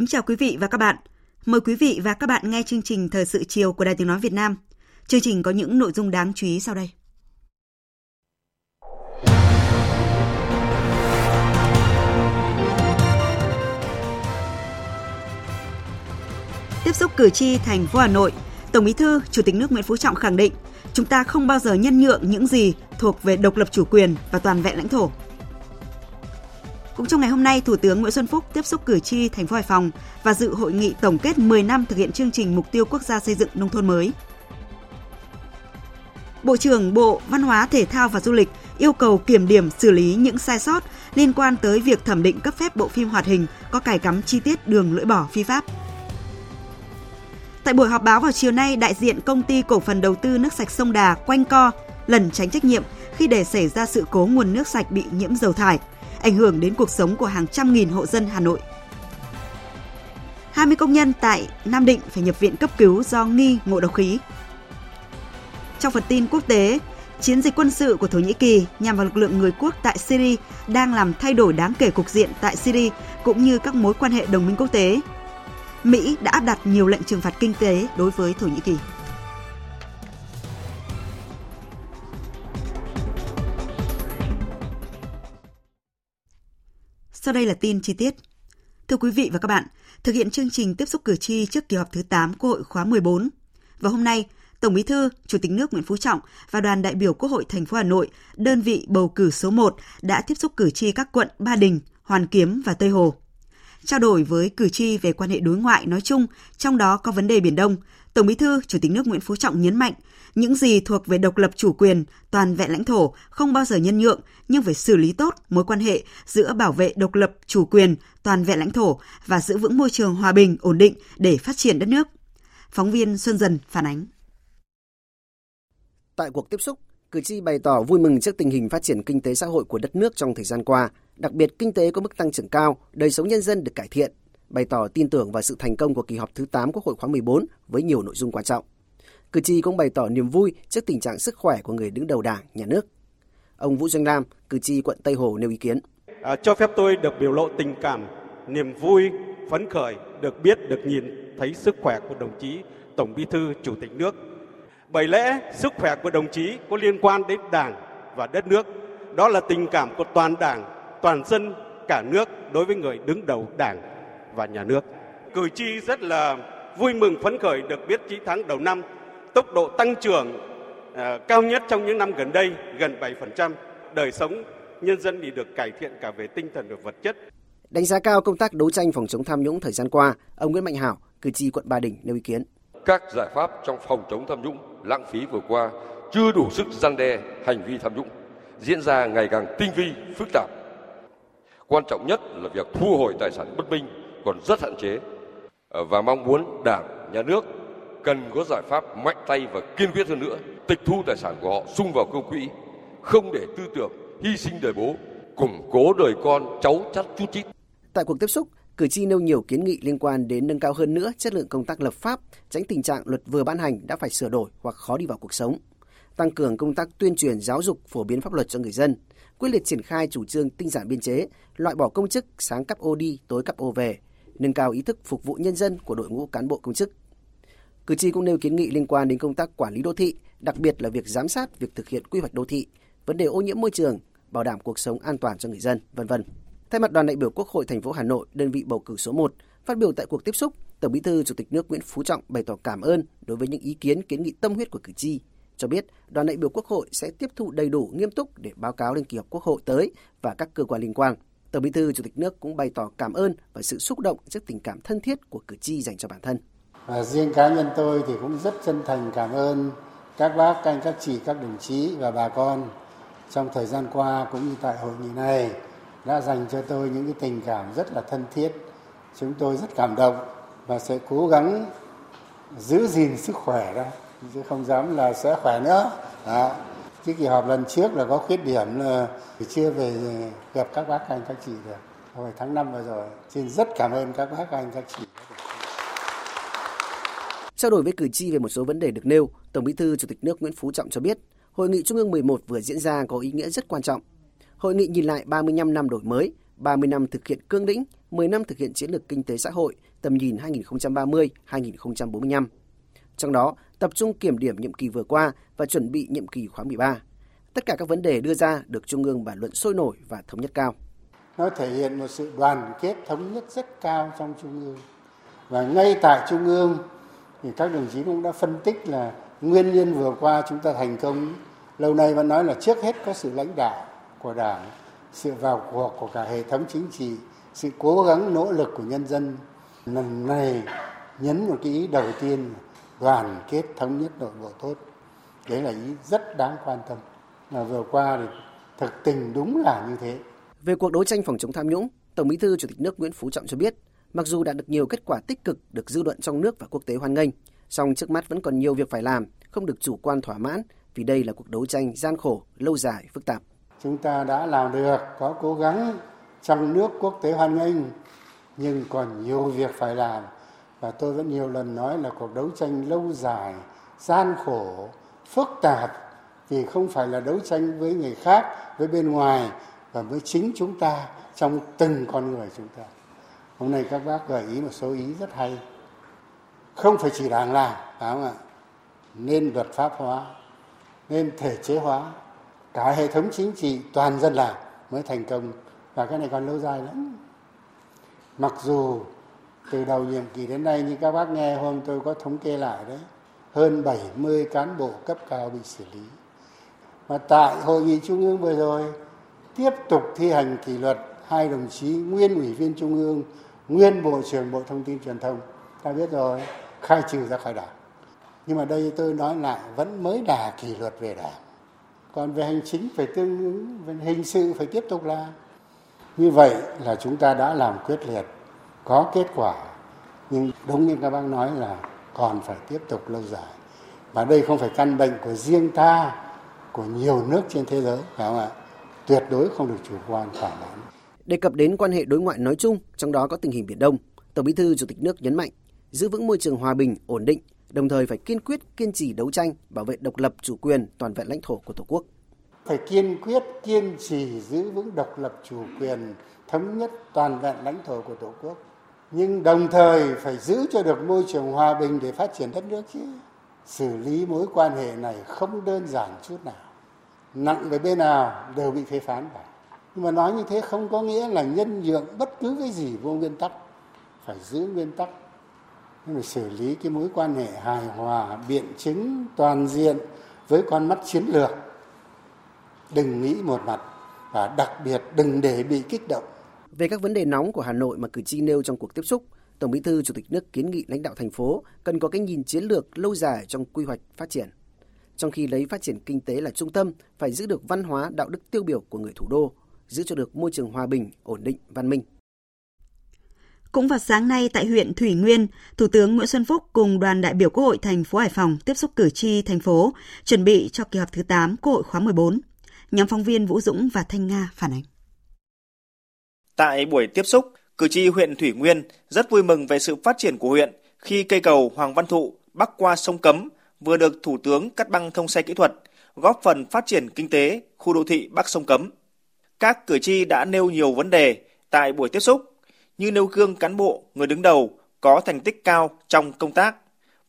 Kính chào quý vị và các bạn. Mời quý vị và các bạn nghe chương trình Thời sự chiều của Đài Tiếng Nói Việt Nam. Chương trình có những nội dung đáng chú ý sau đây. Tiếp xúc cử tri thành phố Hà Nội, Tổng Bí thư, Chủ tịch nước Nguyễn Phú Trọng khẳng định, chúng ta không bao giờ nhân nhượng những gì thuộc về độc lập chủ quyền và toàn vẹn lãnh thổ. Cũng trong ngày hôm nay, Thủ tướng Nguyễn Xuân Phúc tiếp xúc cử tri thành phố Hải Phòng và dự hội nghị tổng kết 10 năm thực hiện chương trình mục tiêu quốc gia xây dựng nông thôn mới. Bộ trưởng Bộ Văn hóa Thể thao và Du lịch yêu cầu kiểm điểm xử lý những sai sót liên quan tới việc thẩm định cấp phép bộ phim hoạt hình có cài cắm chi tiết đường lưỡi bỏ phi pháp. Tại buổi họp báo vào chiều nay, đại diện công ty cổ phần đầu tư nước sạch sông Đà quanh co lẩn tránh trách nhiệm khi để xảy ra sự cố nguồn nước sạch bị nhiễm dầu thải, ảnh hưởng đến cuộc sống của hàng trăm nghìn hộ dân Hà Nội. 20 công nhân tại Nam Định phải nhập viện cấp cứu do nghi ngộ độc khí. Trong phần tin quốc tế, chiến dịch quân sự của Thổ Nhĩ Kỳ nhằm vào lực lượng người quốc tại Syria đang làm thay đổi đáng kể cục diện tại Syria cũng như các mối quan hệ đồng minh quốc tế. Mỹ đã áp đặt nhiều lệnh trừng phạt kinh tế đối với Thổ Nhĩ Kỳ. Sau đây là tin chi tiết. Thưa quý vị và các bạn, thực hiện chương trình tiếp xúc cử tri trước kỳ họp thứ 8 Quốc hội khóa 14. Và hôm nay, Tổng Bí thư, Chủ tịch nước Nguyễn Phú Trọng và đoàn đại biểu Quốc hội thành phố Hà Nội, đơn vị bầu cử số 1 đã tiếp xúc cử tri các quận Ba Đình, Hoàn Kiếm và Tây Hồ. Trao đổi với cử tri về quan hệ đối ngoại nói chung, trong đó có vấn đề Biển Đông, Tổng Bí thư, Chủ tịch nước Nguyễn Phú Trọng nhấn mạnh, những gì thuộc về độc lập chủ quyền, toàn vẹn lãnh thổ không bao giờ nhân nhượng, nhưng phải xử lý tốt mối quan hệ giữa bảo vệ độc lập chủ quyền, toàn vẹn lãnh thổ và giữ vững môi trường hòa bình, ổn định để phát triển đất nước. Phóng viên Xuân Dần phản ánh. Tại cuộc tiếp xúc, cử tri bày tỏ vui mừng trước tình hình phát triển kinh tế xã hội của đất nước trong thời gian qua, đặc biệt kinh tế có mức tăng trưởng cao, đời sống nhân dân được cải thiện, bày tỏ tin tưởng vào sự thành công của kỳ họp thứ 8 Quốc hội khóa 14 với nhiều nội dung quan trọng. Cử tri cũng bày tỏ niềm vui trước tình trạng sức khỏe của người đứng đầu Đảng, Nhà nước. Ông Vũ Doanh Lam, cử tri quận Tây Hồ nêu ý kiến. À, cho phép tôi được biểu lộ tình cảm, niềm vui, phấn khởi được biết, được nhìn thấy sức khỏe của đồng chí Tổng Bí thư Chủ tịch nước. Bởi lẽ sức khỏe của đồng chí có liên quan đến Đảng và đất nước. Đó là tình cảm của toàn Đảng, toàn dân, cả nước đối với người đứng đầu Đảng và nhà nước. Cử tri rất là vui mừng phấn khởi được biết chí thắng đầu năm tốc độ tăng trưởng uh, cao nhất trong những năm gần đây, gần 7%. Đời sống nhân dân thì được cải thiện cả về tinh thần và vật chất. Đánh giá cao công tác đấu tranh phòng chống tham nhũng thời gian qua, ông Nguyễn Mạnh Hảo, cử tri quận Ba Đình nêu ý kiến. Các giải pháp trong phòng chống tham nhũng, lãng phí vừa qua chưa đủ sức răn đe hành vi tham nhũng, diễn ra ngày càng tinh vi, phức tạp. Quan trọng nhất là việc thu hồi tài sản bất minh còn rất hạn chế và mong muốn Đảng, Nhà nước cần có giải pháp mạnh tay và kiên quyết hơn nữa, tịch thu tài sản của họ sung vào công quỹ, không để tư tưởng hy sinh đời bố, củng cố đời con cháu chắt chút chít. Tại cuộc tiếp xúc, cử tri nêu nhiều kiến nghị liên quan đến nâng cao hơn nữa chất lượng công tác lập pháp, tránh tình trạng luật vừa ban hành đã phải sửa đổi hoặc khó đi vào cuộc sống, tăng cường công tác tuyên truyền giáo dục phổ biến pháp luật cho người dân, quyết liệt triển khai chủ trương tinh giản biên chế, loại bỏ công chức sáng cấp ô đi tối cấp ô về, nâng cao ý thức phục vụ nhân dân của đội ngũ cán bộ công chức. Cử tri cũng nêu kiến nghị liên quan đến công tác quản lý đô thị, đặc biệt là việc giám sát việc thực hiện quy hoạch đô thị, vấn đề ô nhiễm môi trường, bảo đảm cuộc sống an toàn cho người dân, vân vân. Thay mặt đoàn đại biểu Quốc hội thành phố Hà Nội, đơn vị bầu cử số 1, phát biểu tại cuộc tiếp xúc, Tổng Bí thư Chủ tịch nước Nguyễn Phú Trọng bày tỏ cảm ơn đối với những ý kiến kiến nghị tâm huyết của cử tri, cho biết đoàn đại biểu Quốc hội sẽ tiếp thu đầy đủ nghiêm túc để báo cáo lên kỳ họp Quốc hội tới và các cơ quan liên quan. Tổng Bí thư Chủ tịch nước cũng bày tỏ cảm ơn và sự xúc động trước tình cảm thân thiết của cử tri dành cho bản thân. Và riêng cá nhân tôi thì cũng rất chân thành cảm ơn các bác, các anh, các chị, các đồng chí và bà con trong thời gian qua cũng như tại hội nghị này đã dành cho tôi những cái tình cảm rất là thân thiết. Chúng tôi rất cảm động và sẽ cố gắng giữ gìn sức khỏe đó chứ không dám là sẽ khỏe nữa. Đó. Chứ kỳ họp lần trước là có khuyết điểm là chưa về gặp các bác các anh các chị được. Hồi tháng năm vừa rồi. Xin rất cảm ơn các bác các anh các chị. Trao đổi với cử tri về một số vấn đề được nêu, Tổng Bí thư Chủ tịch nước Nguyễn Phú Trọng cho biết, Hội nghị Trung ương 11 vừa diễn ra có ý nghĩa rất quan trọng. Hội nghị nhìn lại 35 năm đổi mới, 30 năm thực hiện cương lĩnh, 10 năm thực hiện chiến lược kinh tế xã hội, tầm nhìn 2030-2045. Trong đó, tập trung kiểm điểm nhiệm kỳ vừa qua và chuẩn bị nhiệm kỳ khóa 13. Tất cả các vấn đề đưa ra được Trung ương bàn luận sôi nổi và thống nhất cao. Nó thể hiện một sự đoàn kết thống nhất rất cao trong Trung ương. Và ngay tại Trung ương thì các đồng chí cũng đã phân tích là nguyên nhân vừa qua chúng ta thành công. Lâu nay vẫn nói là trước hết có sự lãnh đạo của đảng, sự vào cuộc của cả hệ thống chính trị, sự cố gắng, nỗ lực của nhân dân. Lần này nhấn một cái ý đầu tiên, đoàn kết thống nhất nội bộ tốt. Đấy là ý rất đáng quan tâm. Mà vừa qua thì thực tình đúng là như thế. Về cuộc đấu tranh phòng chống tham nhũng, tổng bí thư chủ tịch nước nguyễn phú trọng cho biết mặc dù đã được nhiều kết quả tích cực được dư luận trong nước và quốc tế hoan nghênh, song trước mắt vẫn còn nhiều việc phải làm, không được chủ quan thỏa mãn vì đây là cuộc đấu tranh gian khổ, lâu dài, phức tạp. Chúng ta đã làm được, có cố gắng trong nước quốc tế hoan nghênh, nhưng còn nhiều việc phải làm. Và tôi vẫn nhiều lần nói là cuộc đấu tranh lâu dài, gian khổ, phức tạp vì không phải là đấu tranh với người khác, với bên ngoài, và với chính chúng ta, trong từng con người chúng ta hôm nay các bác gợi ý một số ý rất hay. Không phải chỉ đảng làm, phải không ạ? Nên luật pháp hóa, nên thể chế hóa. Cả hệ thống chính trị, toàn dân làm mới thành công. Và cái này còn lâu dài lắm. Mặc dù từ đầu nhiệm kỳ đến nay, như các bác nghe, hôm tôi có thống kê lại đấy, hơn 70 cán bộ cấp cao bị xử lý. Mà tại hội nghị trung ương vừa rồi, tiếp tục thi hành kỷ luật, hai đồng chí nguyên ủy viên trung ương nguyên bộ trưởng bộ thông tin truyền thông, ta biết rồi, khai trừ ra khỏi đảng. Nhưng mà đây tôi nói lại, vẫn mới đà kỷ luật về đảng. Còn về hành chính phải tương ứng, về hình sự phải tiếp tục làm. Như vậy là chúng ta đã làm quyết liệt, có kết quả. Nhưng đúng như các bác nói là còn phải tiếp tục lâu dài. Và đây không phải căn bệnh của riêng ta, của nhiều nước trên thế giới, phải không ạ? Tuyệt đối không được chủ quan thỏa mãn đề cập đến quan hệ đối ngoại nói chung, trong đó có tình hình biển đông. Tổng bí thư chủ tịch nước nhấn mạnh, giữ vững môi trường hòa bình, ổn định, đồng thời phải kiên quyết, kiên trì đấu tranh, bảo vệ độc lập chủ quyền toàn vẹn lãnh thổ của tổ quốc. Phải kiên quyết, kiên trì giữ vững độc lập chủ quyền thống nhất toàn vẹn lãnh thổ của tổ quốc. Nhưng đồng thời phải giữ cho được môi trường hòa bình để phát triển đất nước chứ. Xử lý mối quan hệ này không đơn giản chút nào. Nặng về bên nào đều bị phê phán cả nhưng mà nói như thế không có nghĩa là nhân nhượng bất cứ cái gì vô nguyên tắc. Phải giữ nguyên tắc. Nhưng mà xử lý cái mối quan hệ hài hòa biện chứng toàn diện với con mắt chiến lược. Đừng nghĩ một mặt và đặc biệt đừng để bị kích động. Về các vấn đề nóng của Hà Nội mà cử tri nêu trong cuộc tiếp xúc, Tổng Bí thư Chủ tịch nước kiến nghị lãnh đạo thành phố cần có cái nhìn chiến lược lâu dài trong quy hoạch phát triển. Trong khi lấy phát triển kinh tế là trung tâm, phải giữ được văn hóa đạo đức tiêu biểu của người thủ đô, giữ cho được môi trường hòa bình, ổn định, văn minh. Cũng vào sáng nay tại huyện Thủy Nguyên, Thủ tướng Nguyễn Xuân Phúc cùng đoàn đại biểu Quốc hội thành phố Hải Phòng tiếp xúc cử tri thành phố, chuẩn bị cho kỳ họp thứ 8 Quốc hội khóa 14. Nhóm phóng viên Vũ Dũng và Thanh Nga phản ánh. Tại buổi tiếp xúc, cử tri huyện Thủy Nguyên rất vui mừng về sự phát triển của huyện khi cây cầu Hoàng Văn Thụ bắc qua sông Cấm vừa được Thủ tướng cắt băng thông xe kỹ thuật, góp phần phát triển kinh tế khu đô thị Bắc sông Cấm. Các cử tri đã nêu nhiều vấn đề tại buổi tiếp xúc như nêu gương cán bộ, người đứng đầu có thành tích cao trong công tác,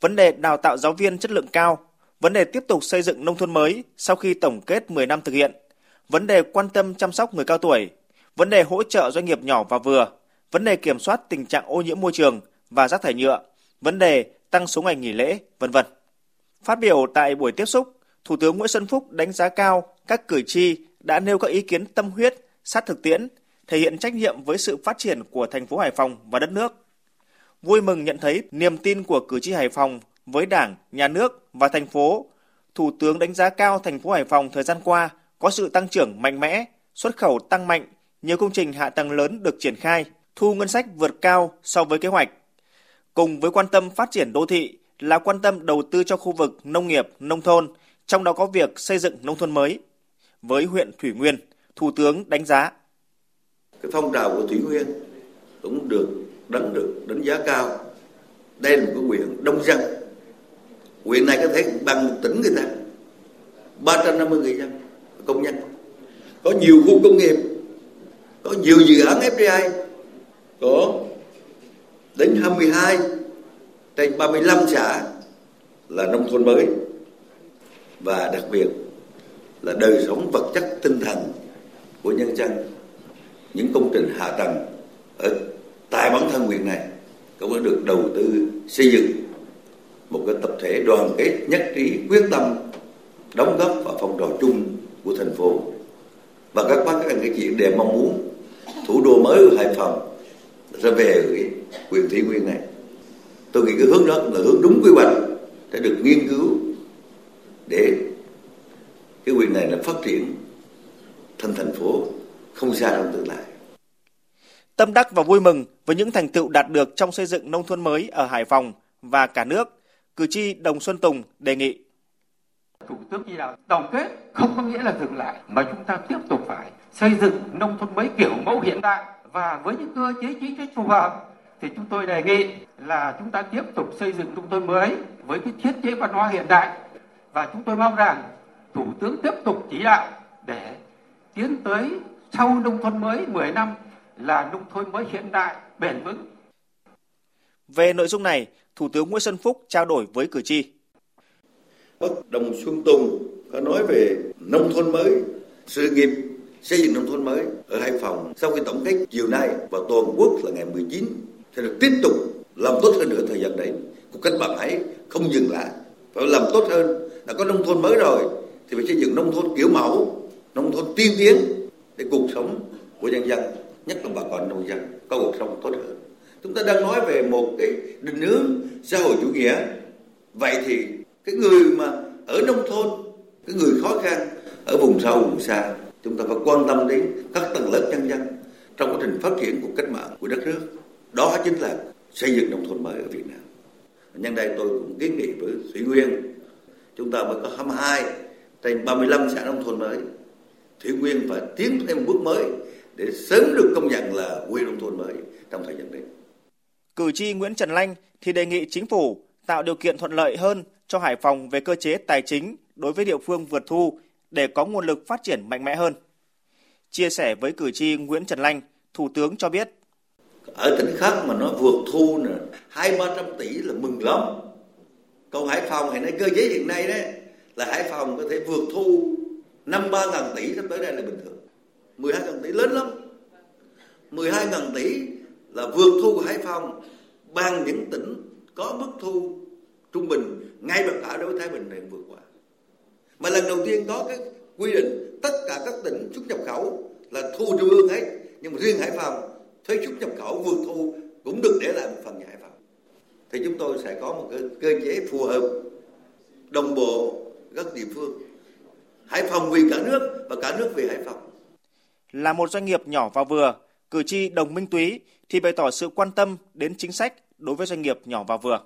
vấn đề đào tạo giáo viên chất lượng cao, vấn đề tiếp tục xây dựng nông thôn mới sau khi tổng kết 10 năm thực hiện, vấn đề quan tâm chăm sóc người cao tuổi, vấn đề hỗ trợ doanh nghiệp nhỏ và vừa, vấn đề kiểm soát tình trạng ô nhiễm môi trường và rác thải nhựa, vấn đề tăng số ngày nghỉ lễ, vân vân. Phát biểu tại buổi tiếp xúc, Thủ tướng Nguyễn Xuân Phúc đánh giá cao các cử tri đã nêu các ý kiến tâm huyết, sát thực tiễn, thể hiện trách nhiệm với sự phát triển của thành phố Hải Phòng và đất nước. Vui mừng nhận thấy niềm tin của cử tri Hải Phòng với Đảng, Nhà nước và thành phố. Thủ tướng đánh giá cao thành phố Hải Phòng thời gian qua có sự tăng trưởng mạnh mẽ, xuất khẩu tăng mạnh, nhiều công trình hạ tầng lớn được triển khai, thu ngân sách vượt cao so với kế hoạch. Cùng với quan tâm phát triển đô thị là quan tâm đầu tư cho khu vực nông nghiệp, nông thôn, trong đó có việc xây dựng nông thôn mới. Với huyện Thủy Nguyên, Thủ tướng đánh giá. Cái phong trào của Thủy Nguyên cũng được đánh được đánh giá cao. Đây là một cái huyện đông dân. Huyện này có thể bằng một tỉnh người ta. 350 người dân, công nhân. Có nhiều khu công nghiệp, có nhiều dự án FDI, có đến 22 trên 35 xã là nông thôn mới và đặc biệt là đời sống vật chất tinh thần của nhân dân. Những công trình hạ tầng ở tại bản thân huyện này cũng đã được đầu tư, xây dựng một cái tập thể đoàn kết, nhất trí, quyết tâm đóng góp vào phong trào chung của thành phố. Và các bác, các anh, các chị đều mong muốn thủ đô mới của Hải Phòng sẽ về huyện Thủy Nguyên này. Tôi nghĩ cái hướng đó là hướng đúng quy hoạch, sẽ được nghiên cứu để huyện này là phát triển thành thành phố không xa trong tương lai. Tâm đắc và vui mừng với những thành tựu đạt được trong xây dựng nông thôn mới ở Hải Phòng và cả nước, cử tri Đồng Xuân Tùng đề nghị. Thủ tướng chỉ đạo tổng kết không có nghĩa là dừng lại mà chúng ta tiếp tục phải xây dựng nông thôn mới kiểu mẫu hiện đại và với những cơ chế chính sách phù hợp thì chúng tôi đề nghị là chúng ta tiếp tục xây dựng nông thôn mới với cái thiết chế văn hóa hiện đại và chúng tôi mong rằng thủ tướng tiếp tục chỉ đạo để tiến tới sau nông thôn mới 10 năm là nông thôn mới hiện đại bền vững. Về nội dung này, Thủ tướng Nguyễn Xuân Phúc trao đổi với cử tri. Bác Đồng Xuân Tùng có nói về nông thôn mới, sự nghiệp xây dựng nông thôn mới ở Hải Phòng sau khi tổng kết chiều nay và toàn quốc là ngày 19 thì được tiếp tục làm tốt hơn nữa thời gian đấy cuộc cách mạng ấy không dừng lại phải làm tốt hơn đã có nông thôn mới rồi thì phải xây dựng nông thôn kiểu mẫu, nông thôn tiên tiến để cuộc sống của nhân dân, nhất là bà con nông dân có cuộc sống tốt hơn. Chúng ta đang nói về một cái định hướng xã hội chủ nghĩa. Vậy thì cái người mà ở nông thôn, cái người khó khăn ở vùng sâu, vùng xa, chúng ta phải quan tâm đến các tầng lớp nhân dân trong quá trình phát triển của cách mạng của đất nước. Đó chính là xây dựng nông thôn mới ở Việt Nam. Nhân đây tôi cũng kiến nghị với Thủy Nguyên, chúng ta mới có 22 trên 35 xã nông thôn mới Thủy Nguyên phải tiến thêm một bước mới để sớm được công nhận là huyện nông thôn mới trong thời gian đến. Cử tri Nguyễn Trần Lanh thì đề nghị chính phủ tạo điều kiện thuận lợi hơn cho Hải Phòng về cơ chế tài chính đối với địa phương vượt thu để có nguồn lực phát triển mạnh mẽ hơn. Chia sẻ với cử tri Nguyễn Trần Lanh, Thủ tướng cho biết. Ở tỉnh khác mà nó vượt thu nè, hai ba trăm tỷ là mừng lắm. Còn Hải Phòng hiện nay cơ chế hiện nay đấy là Hải Phòng có thể vượt thu năm ba ngàn tỷ sắp tới đây là bình thường. 12 ngàn tỷ lớn lắm. 12 ngàn tỷ là vượt thu của Hải Phòng bằng những tỉnh có mức thu trung bình, ngay bằng cả đối với Thái Bình này vượt qua. Mà lần đầu tiên có cái quy định tất cả các tỉnh xuất nhập khẩu là thu trung ương hết. Nhưng mà riêng Hải Phòng, thuế xuất nhập khẩu vượt thu cũng được để lại một phần nhà Hải Phòng. Thì chúng tôi sẽ có một cái cơ chế phù hợp, đồng bộ các địa phương. Hải Phòng vì cả nước và cả nước vì Hải Phòng. Là một doanh nghiệp nhỏ và vừa, cử tri Đồng Minh Túy thì bày tỏ sự quan tâm đến chính sách đối với doanh nghiệp nhỏ và vừa.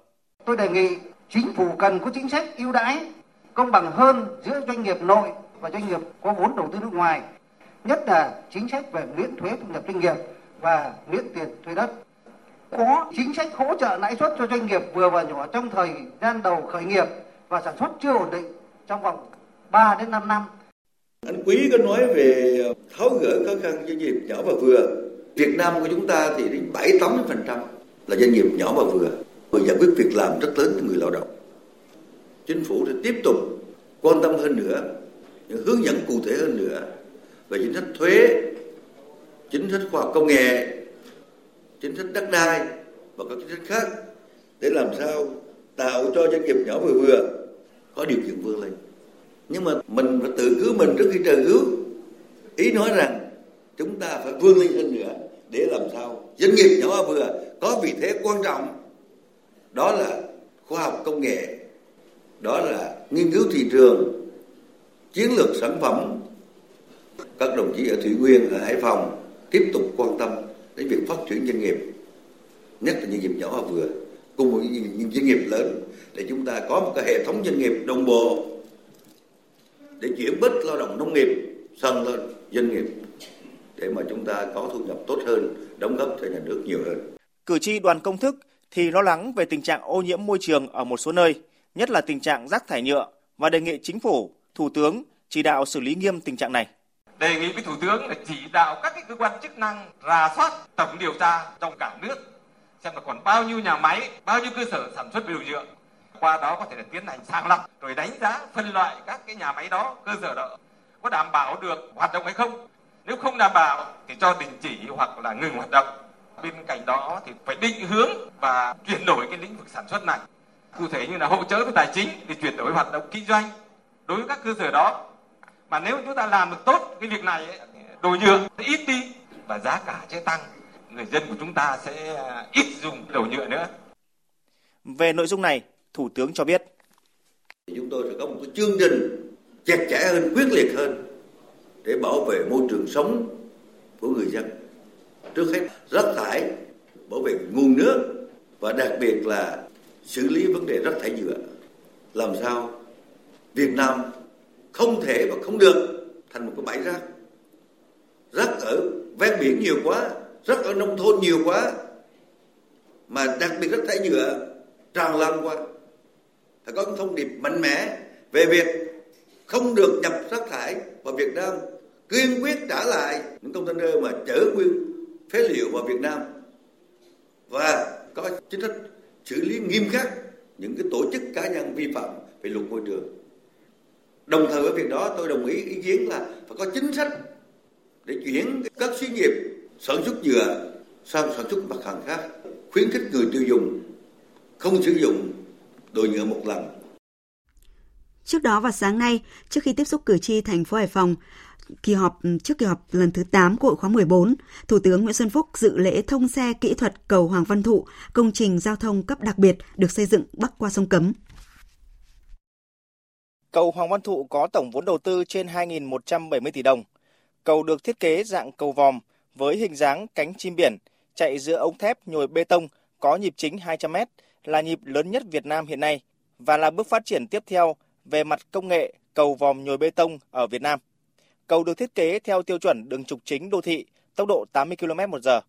Tôi đề nghị chính phủ cần có chính sách ưu đãi công bằng hơn giữa doanh nghiệp nội và doanh nghiệp có vốn đầu tư nước ngoài, nhất là chính sách về miễn thuế thu nhập doanh nghiệp và miễn tiền thuê đất. Có chính sách hỗ trợ lãi suất cho doanh nghiệp vừa và nhỏ trong thời gian đầu khởi nghiệp và sản xuất chưa ổn định trong vòng 3 đến 5 năm. Anh Quý có nói về tháo gỡ khó khăn doanh nghiệp nhỏ và vừa. Việt Nam của chúng ta thì đến 7 80% là doanh nghiệp nhỏ và vừa, vừa giải quyết việc làm rất lớn cho người lao động. Chính phủ sẽ tiếp tục quan tâm hơn nữa, những hướng dẫn cụ thể hơn nữa về chính sách thuế, chính sách khoa học công nghệ, chính sách đất đai và các chính sách khác để làm sao tạo cho doanh nghiệp nhỏ và vừa có điều kiện vươn lên. nhưng mà mình phải tự cứu mình trước khi trời cứu, ý nói rằng chúng ta phải vươn lên hơn nữa để làm sao doanh nghiệp nhỏ và vừa có vị thế quan trọng. Đó là khoa học công nghệ, đó là nghiên cứu thị trường, chiến lược sản phẩm. Các đồng chí ở thủy nguyên, ở hải phòng tiếp tục quan tâm đến việc phát triển doanh nghiệp, nhất là doanh nghiệp nhỏ và vừa cùng với những doanh nghiệp lớn để chúng ta có một cái hệ thống doanh nghiệp đồng bộ để chuyển bớt lao động nông nghiệp sang lên doanh nghiệp để mà chúng ta có thu nhập tốt hơn, đóng góp cho nhà nước nhiều hơn. Cử tri đoàn công thức thì lo lắng về tình trạng ô nhiễm môi trường ở một số nơi, nhất là tình trạng rác thải nhựa và đề nghị chính phủ, thủ tướng chỉ đạo xử lý nghiêm tình trạng này. Đề nghị với thủ tướng là chỉ đạo các cái cơ quan chức năng rà soát tổng điều tra trong cả nước xem là còn bao nhiêu nhà máy, bao nhiêu cơ sở sản xuất đồ nhựa. Qua đó có thể là tiến hành sàng lọc rồi đánh giá phân loại các cái nhà máy đó, cơ sở đó có đảm bảo được hoạt động hay không. Nếu không đảm bảo thì cho đình chỉ hoặc là ngừng hoạt động. Bên cạnh đó thì phải định hướng và chuyển đổi cái lĩnh vực sản xuất này. Cụ thể như là hỗ trợ về tài chính để chuyển đổi hoạt động kinh doanh đối với các cơ sở đó. Mà nếu chúng ta làm được tốt cái việc này, đồ nhựa ít đi và giá cả sẽ tăng người dân của chúng ta sẽ ít dùng đồ nhựa nữa. Về nội dung này, Thủ tướng cho biết. Chúng tôi sẽ có một cái chương trình chặt chẽ hơn, quyết liệt hơn để bảo vệ môi trường sống của người dân. Trước hết rác thải, bảo vệ nguồn nước và đặc biệt là xử lý vấn đề rác thải nhựa. Làm sao Việt Nam không thể và không được thành một cái bãi rác. Rác ở ven biển nhiều quá, rác ở nông thôn nhiều quá, mà đặc biệt rác thải nhựa tràn lan quá. Phải có thông điệp mạnh mẽ về việc không được nhập rác thải vào Việt Nam kiên quyết trả lại những container mà chở nguyên phế liệu vào Việt Nam và có chính sách xử lý nghiêm khắc những cái tổ chức cá nhân vi phạm về luật môi trường. Đồng thời với việc đó tôi đồng ý ý kiến là phải có chính sách để chuyển các xí nghiệp sản xuất nhựa sang sản xuất mặt hàng khác, khuyến khích người tiêu dùng không sử dụng đồ nhựa một lần. Trước đó vào sáng nay, trước khi tiếp xúc cử tri thành phố Hải Phòng, kỳ họp trước kỳ họp lần thứ 8 của hội khóa 14, Thủ tướng Nguyễn Xuân Phúc dự lễ thông xe kỹ thuật cầu Hoàng Văn Thụ, công trình giao thông cấp đặc biệt được xây dựng bắc qua sông Cấm. Cầu Hoàng Văn Thụ có tổng vốn đầu tư trên 2.170 tỷ đồng. Cầu được thiết kế dạng cầu vòm với hình dáng cánh chim biển, chạy giữa ống thép nhồi bê tông có nhịp chính 200 m, là nhịp lớn nhất Việt Nam hiện nay và là bước phát triển tiếp theo về mặt công nghệ cầu vòm nhồi bê tông ở Việt Nam. Cầu được thiết kế theo tiêu chuẩn đường trục chính đô thị, tốc độ 80 km một giờ.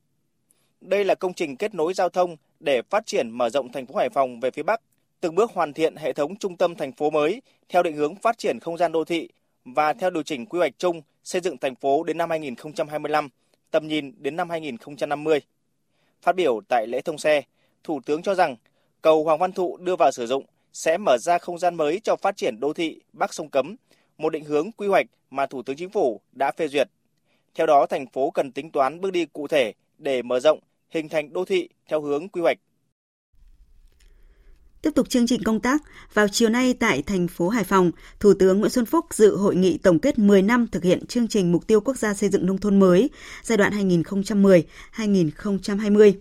Đây là công trình kết nối giao thông để phát triển mở rộng thành phố Hải Phòng về phía Bắc, từng bước hoàn thiện hệ thống trung tâm thành phố mới theo định hướng phát triển không gian đô thị và theo điều chỉnh quy hoạch chung xây dựng thành phố đến năm 2025, tầm nhìn đến năm 2050. Phát biểu tại lễ thông xe, Thủ tướng cho rằng cầu Hoàng Văn Thụ đưa vào sử dụng sẽ mở ra không gian mới cho phát triển đô thị Bắc sông Cấm, một định hướng quy hoạch mà Thủ tướng Chính phủ đã phê duyệt. Theo đó, thành phố cần tính toán bước đi cụ thể để mở rộng, hình thành đô thị theo hướng quy hoạch. Tiếp tục chương trình công tác, vào chiều nay tại thành phố Hải Phòng, Thủ tướng Nguyễn Xuân Phúc dự hội nghị tổng kết 10 năm thực hiện chương trình mục tiêu quốc gia xây dựng nông thôn mới giai đoạn 2010-2020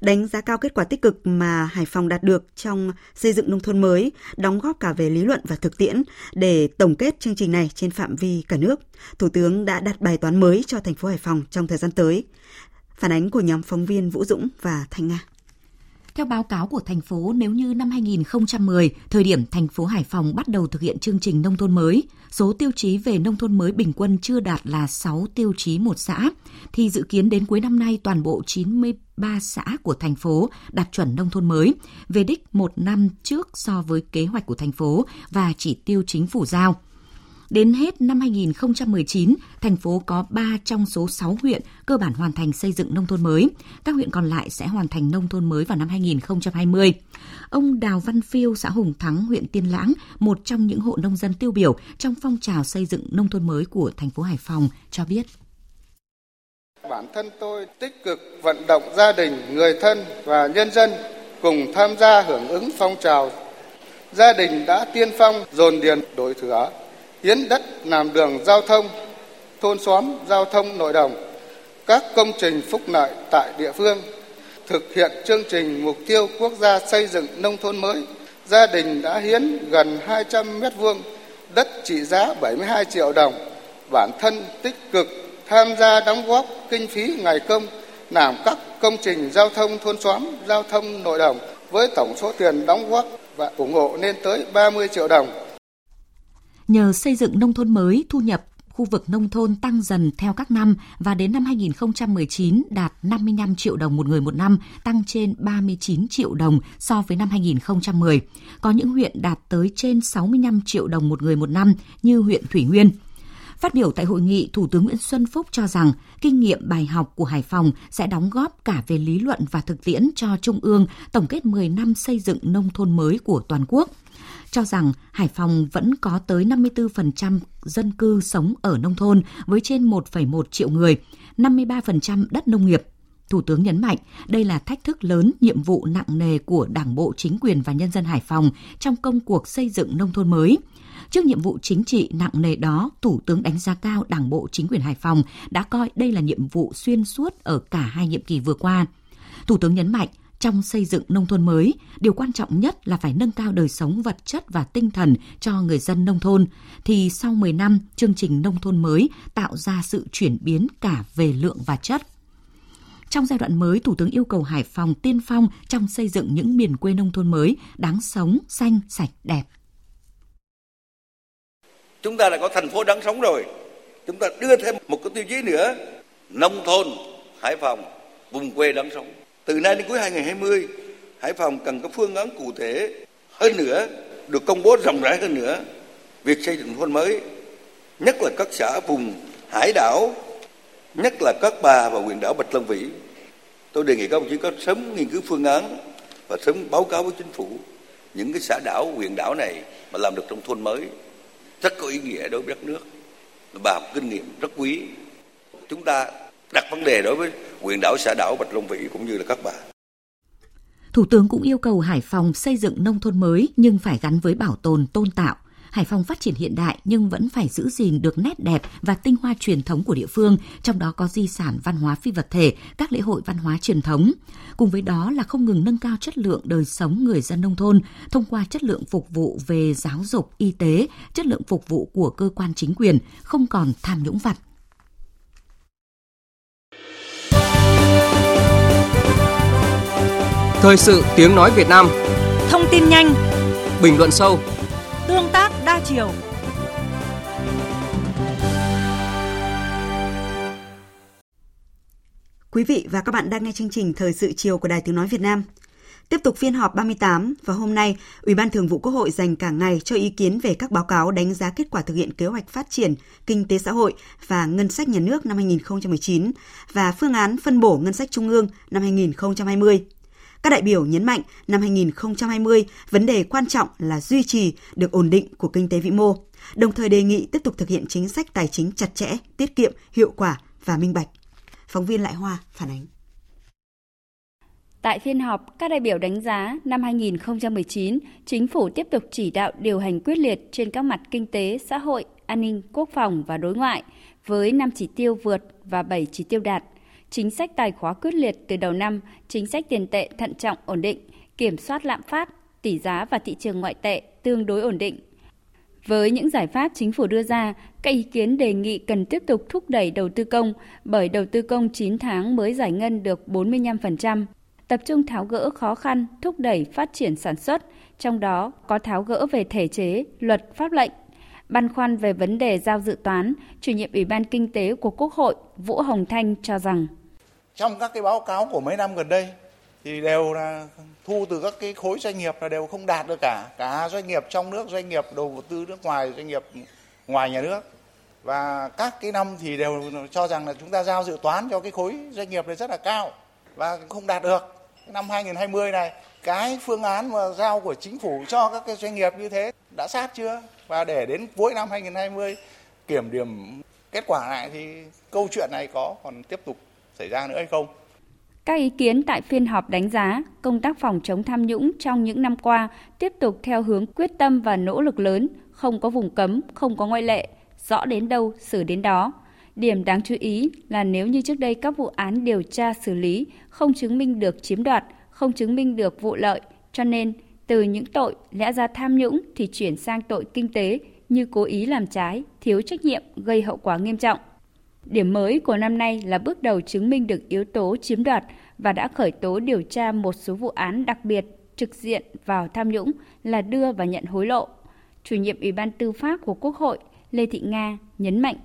đánh giá cao kết quả tích cực mà Hải Phòng đạt được trong xây dựng nông thôn mới, đóng góp cả về lý luận và thực tiễn để tổng kết chương trình này trên phạm vi cả nước. Thủ tướng đã đặt bài toán mới cho thành phố Hải Phòng trong thời gian tới. Phản ánh của nhóm phóng viên Vũ Dũng và Thanh Nga. Theo báo cáo của thành phố, nếu như năm 2010, thời điểm thành phố Hải Phòng bắt đầu thực hiện chương trình nông thôn mới, số tiêu chí về nông thôn mới bình quân chưa đạt là 6 tiêu chí một xã, thì dự kiến đến cuối năm nay toàn bộ 93 xã của thành phố đạt chuẩn nông thôn mới, về đích một năm trước so với kế hoạch của thành phố và chỉ tiêu chính phủ giao. Đến hết năm 2019, thành phố có 3 trong số 6 huyện cơ bản hoàn thành xây dựng nông thôn mới. Các huyện còn lại sẽ hoàn thành nông thôn mới vào năm 2020. Ông Đào Văn Phiêu, xã Hùng Thắng, huyện Tiên Lãng, một trong những hộ nông dân tiêu biểu trong phong trào xây dựng nông thôn mới của thành phố Hải Phòng, cho biết. Bản thân tôi tích cực vận động gia đình, người thân và nhân dân cùng tham gia hưởng ứng phong trào. Gia đình đã tiên phong dồn điền đổi thửa hiến đất làm đường giao thông, thôn xóm, giao thông nội đồng, các công trình phúc lợi tại địa phương, thực hiện chương trình mục tiêu quốc gia xây dựng nông thôn mới. Gia đình đã hiến gần 200 mét vuông đất trị giá 72 triệu đồng. Bản thân tích cực tham gia đóng góp kinh phí ngày công làm các công trình giao thông thôn xóm, giao thông nội đồng với tổng số tiền đóng góp và ủng hộ lên tới 30 triệu đồng. Nhờ xây dựng nông thôn mới, thu nhập khu vực nông thôn tăng dần theo các năm và đến năm 2019 đạt 55 triệu đồng một người một năm, tăng trên 39 triệu đồng so với năm 2010. Có những huyện đạt tới trên 65 triệu đồng một người một năm như huyện Thủy Nguyên. Phát biểu tại hội nghị, Thủ tướng Nguyễn Xuân Phúc cho rằng kinh nghiệm bài học của Hải Phòng sẽ đóng góp cả về lý luận và thực tiễn cho Trung ương tổng kết 10 năm xây dựng nông thôn mới của toàn quốc cho rằng Hải Phòng vẫn có tới 54% dân cư sống ở nông thôn với trên 1,1 triệu người, 53% đất nông nghiệp. Thủ tướng nhấn mạnh đây là thách thức lớn, nhiệm vụ nặng nề của Đảng bộ, chính quyền và nhân dân Hải Phòng trong công cuộc xây dựng nông thôn mới. Trước nhiệm vụ chính trị nặng nề đó, Thủ tướng đánh giá cao Đảng bộ chính quyền Hải Phòng đã coi đây là nhiệm vụ xuyên suốt ở cả hai nhiệm kỳ vừa qua. Thủ tướng nhấn mạnh, trong xây dựng nông thôn mới, điều quan trọng nhất là phải nâng cao đời sống vật chất và tinh thần cho người dân nông thôn, thì sau 10 năm, chương trình nông thôn mới tạo ra sự chuyển biến cả về lượng và chất. Trong giai đoạn mới, Thủ tướng yêu cầu Hải Phòng tiên phong trong xây dựng những miền quê nông thôn mới đáng sống, xanh, sạch, đẹp. Chúng ta đã có thành phố đáng sống rồi. Chúng ta đưa thêm một cái tiêu chí nữa, nông thôn Hải Phòng, vùng quê đáng sống từ nay đến cuối 2020, Hải Phòng cần có phương án cụ thể hơn nữa, được công bố rộng rãi hơn nữa. Việc xây dựng thôn mới, nhất là các xã vùng hải đảo, nhất là các bà và huyện đảo Bạch Long Vĩ. Tôi đề nghị các ông chí có sớm nghiên cứu phương án và sớm báo cáo với chính phủ những cái xã đảo, huyện đảo này mà làm được trong thôn mới rất có ý nghĩa đối với đất nước. Bà học kinh nghiệm rất quý. Chúng ta đặt vấn đề đối với huyện đảo xã đảo Bạch Long Vĩ cũng như là các bà. Thủ tướng cũng yêu cầu Hải Phòng xây dựng nông thôn mới nhưng phải gắn với bảo tồn tôn tạo. Hải Phòng phát triển hiện đại nhưng vẫn phải giữ gìn được nét đẹp và tinh hoa truyền thống của địa phương, trong đó có di sản văn hóa phi vật thể, các lễ hội văn hóa truyền thống. Cùng với đó là không ngừng nâng cao chất lượng đời sống người dân nông thôn thông qua chất lượng phục vụ về giáo dục, y tế, chất lượng phục vụ của cơ quan chính quyền, không còn tham nhũng vặt. Thời sự tiếng nói Việt Nam Thông tin nhanh Bình luận sâu Tương tác đa chiều Quý vị và các bạn đang nghe chương trình Thời sự chiều của Đài Tiếng Nói Việt Nam. Tiếp tục phiên họp 38 và hôm nay, Ủy ban Thường vụ Quốc hội dành cả ngày cho ý kiến về các báo cáo đánh giá kết quả thực hiện kế hoạch phát triển kinh tế xã hội và ngân sách nhà nước năm 2019 và phương án phân bổ ngân sách trung ương năm 2020. Các đại biểu nhấn mạnh năm 2020, vấn đề quan trọng là duy trì được ổn định của kinh tế vĩ mô, đồng thời đề nghị tiếp tục thực hiện chính sách tài chính chặt chẽ, tiết kiệm, hiệu quả và minh bạch. Phóng viên Lại Hoa phản ánh. Tại phiên họp, các đại biểu đánh giá năm 2019, chính phủ tiếp tục chỉ đạo điều hành quyết liệt trên các mặt kinh tế, xã hội, an ninh, quốc phòng và đối ngoại, với 5 chỉ tiêu vượt và 7 chỉ tiêu đạt chính sách tài khóa quyết liệt từ đầu năm, chính sách tiền tệ thận trọng ổn định, kiểm soát lạm phát, tỷ giá và thị trường ngoại tệ tương đối ổn định. Với những giải pháp chính phủ đưa ra, các ý kiến đề nghị cần tiếp tục thúc đẩy đầu tư công bởi đầu tư công 9 tháng mới giải ngân được 45%, tập trung tháo gỡ khó khăn, thúc đẩy phát triển sản xuất, trong đó có tháo gỡ về thể chế, luật, pháp lệnh, Băn khoăn về vấn đề giao dự toán, chủ nhiệm Ủy ban Kinh tế của Quốc hội Vũ Hồng Thanh cho rằng trong các cái báo cáo của mấy năm gần đây, thì đều là thu từ các cái khối doanh nghiệp là đều không đạt được cả. Cả doanh nghiệp trong nước, doanh nghiệp đầu tư nước ngoài, doanh nghiệp ngoài nhà nước. Và các cái năm thì đều cho rằng là chúng ta giao dự toán cho cái khối doanh nghiệp này rất là cao và không đạt được. Năm 2020 này, cái phương án mà giao của chính phủ cho các cái doanh nghiệp như thế đã sát chưa? Và để đến cuối năm 2020 kiểm điểm kết quả lại thì câu chuyện này có còn tiếp tục xảy ra nữa hay không? Các ý kiến tại phiên họp đánh giá công tác phòng chống tham nhũng trong những năm qua tiếp tục theo hướng quyết tâm và nỗ lực lớn, không có vùng cấm, không có ngoại lệ, rõ đến đâu xử đến đó. Điểm đáng chú ý là nếu như trước đây các vụ án điều tra xử lý không chứng minh được chiếm đoạt, không chứng minh được vụ lợi, cho nên từ những tội lẽ ra tham nhũng thì chuyển sang tội kinh tế như cố ý làm trái, thiếu trách nhiệm gây hậu quả nghiêm trọng. Điểm mới của năm nay là bước đầu chứng minh được yếu tố chiếm đoạt và đã khởi tố điều tra một số vụ án đặc biệt trực diện vào tham nhũng là đưa và nhận hối lộ. Chủ nhiệm Ủy ban Tư pháp của Quốc hội Lê Thị Nga nhấn mạnh.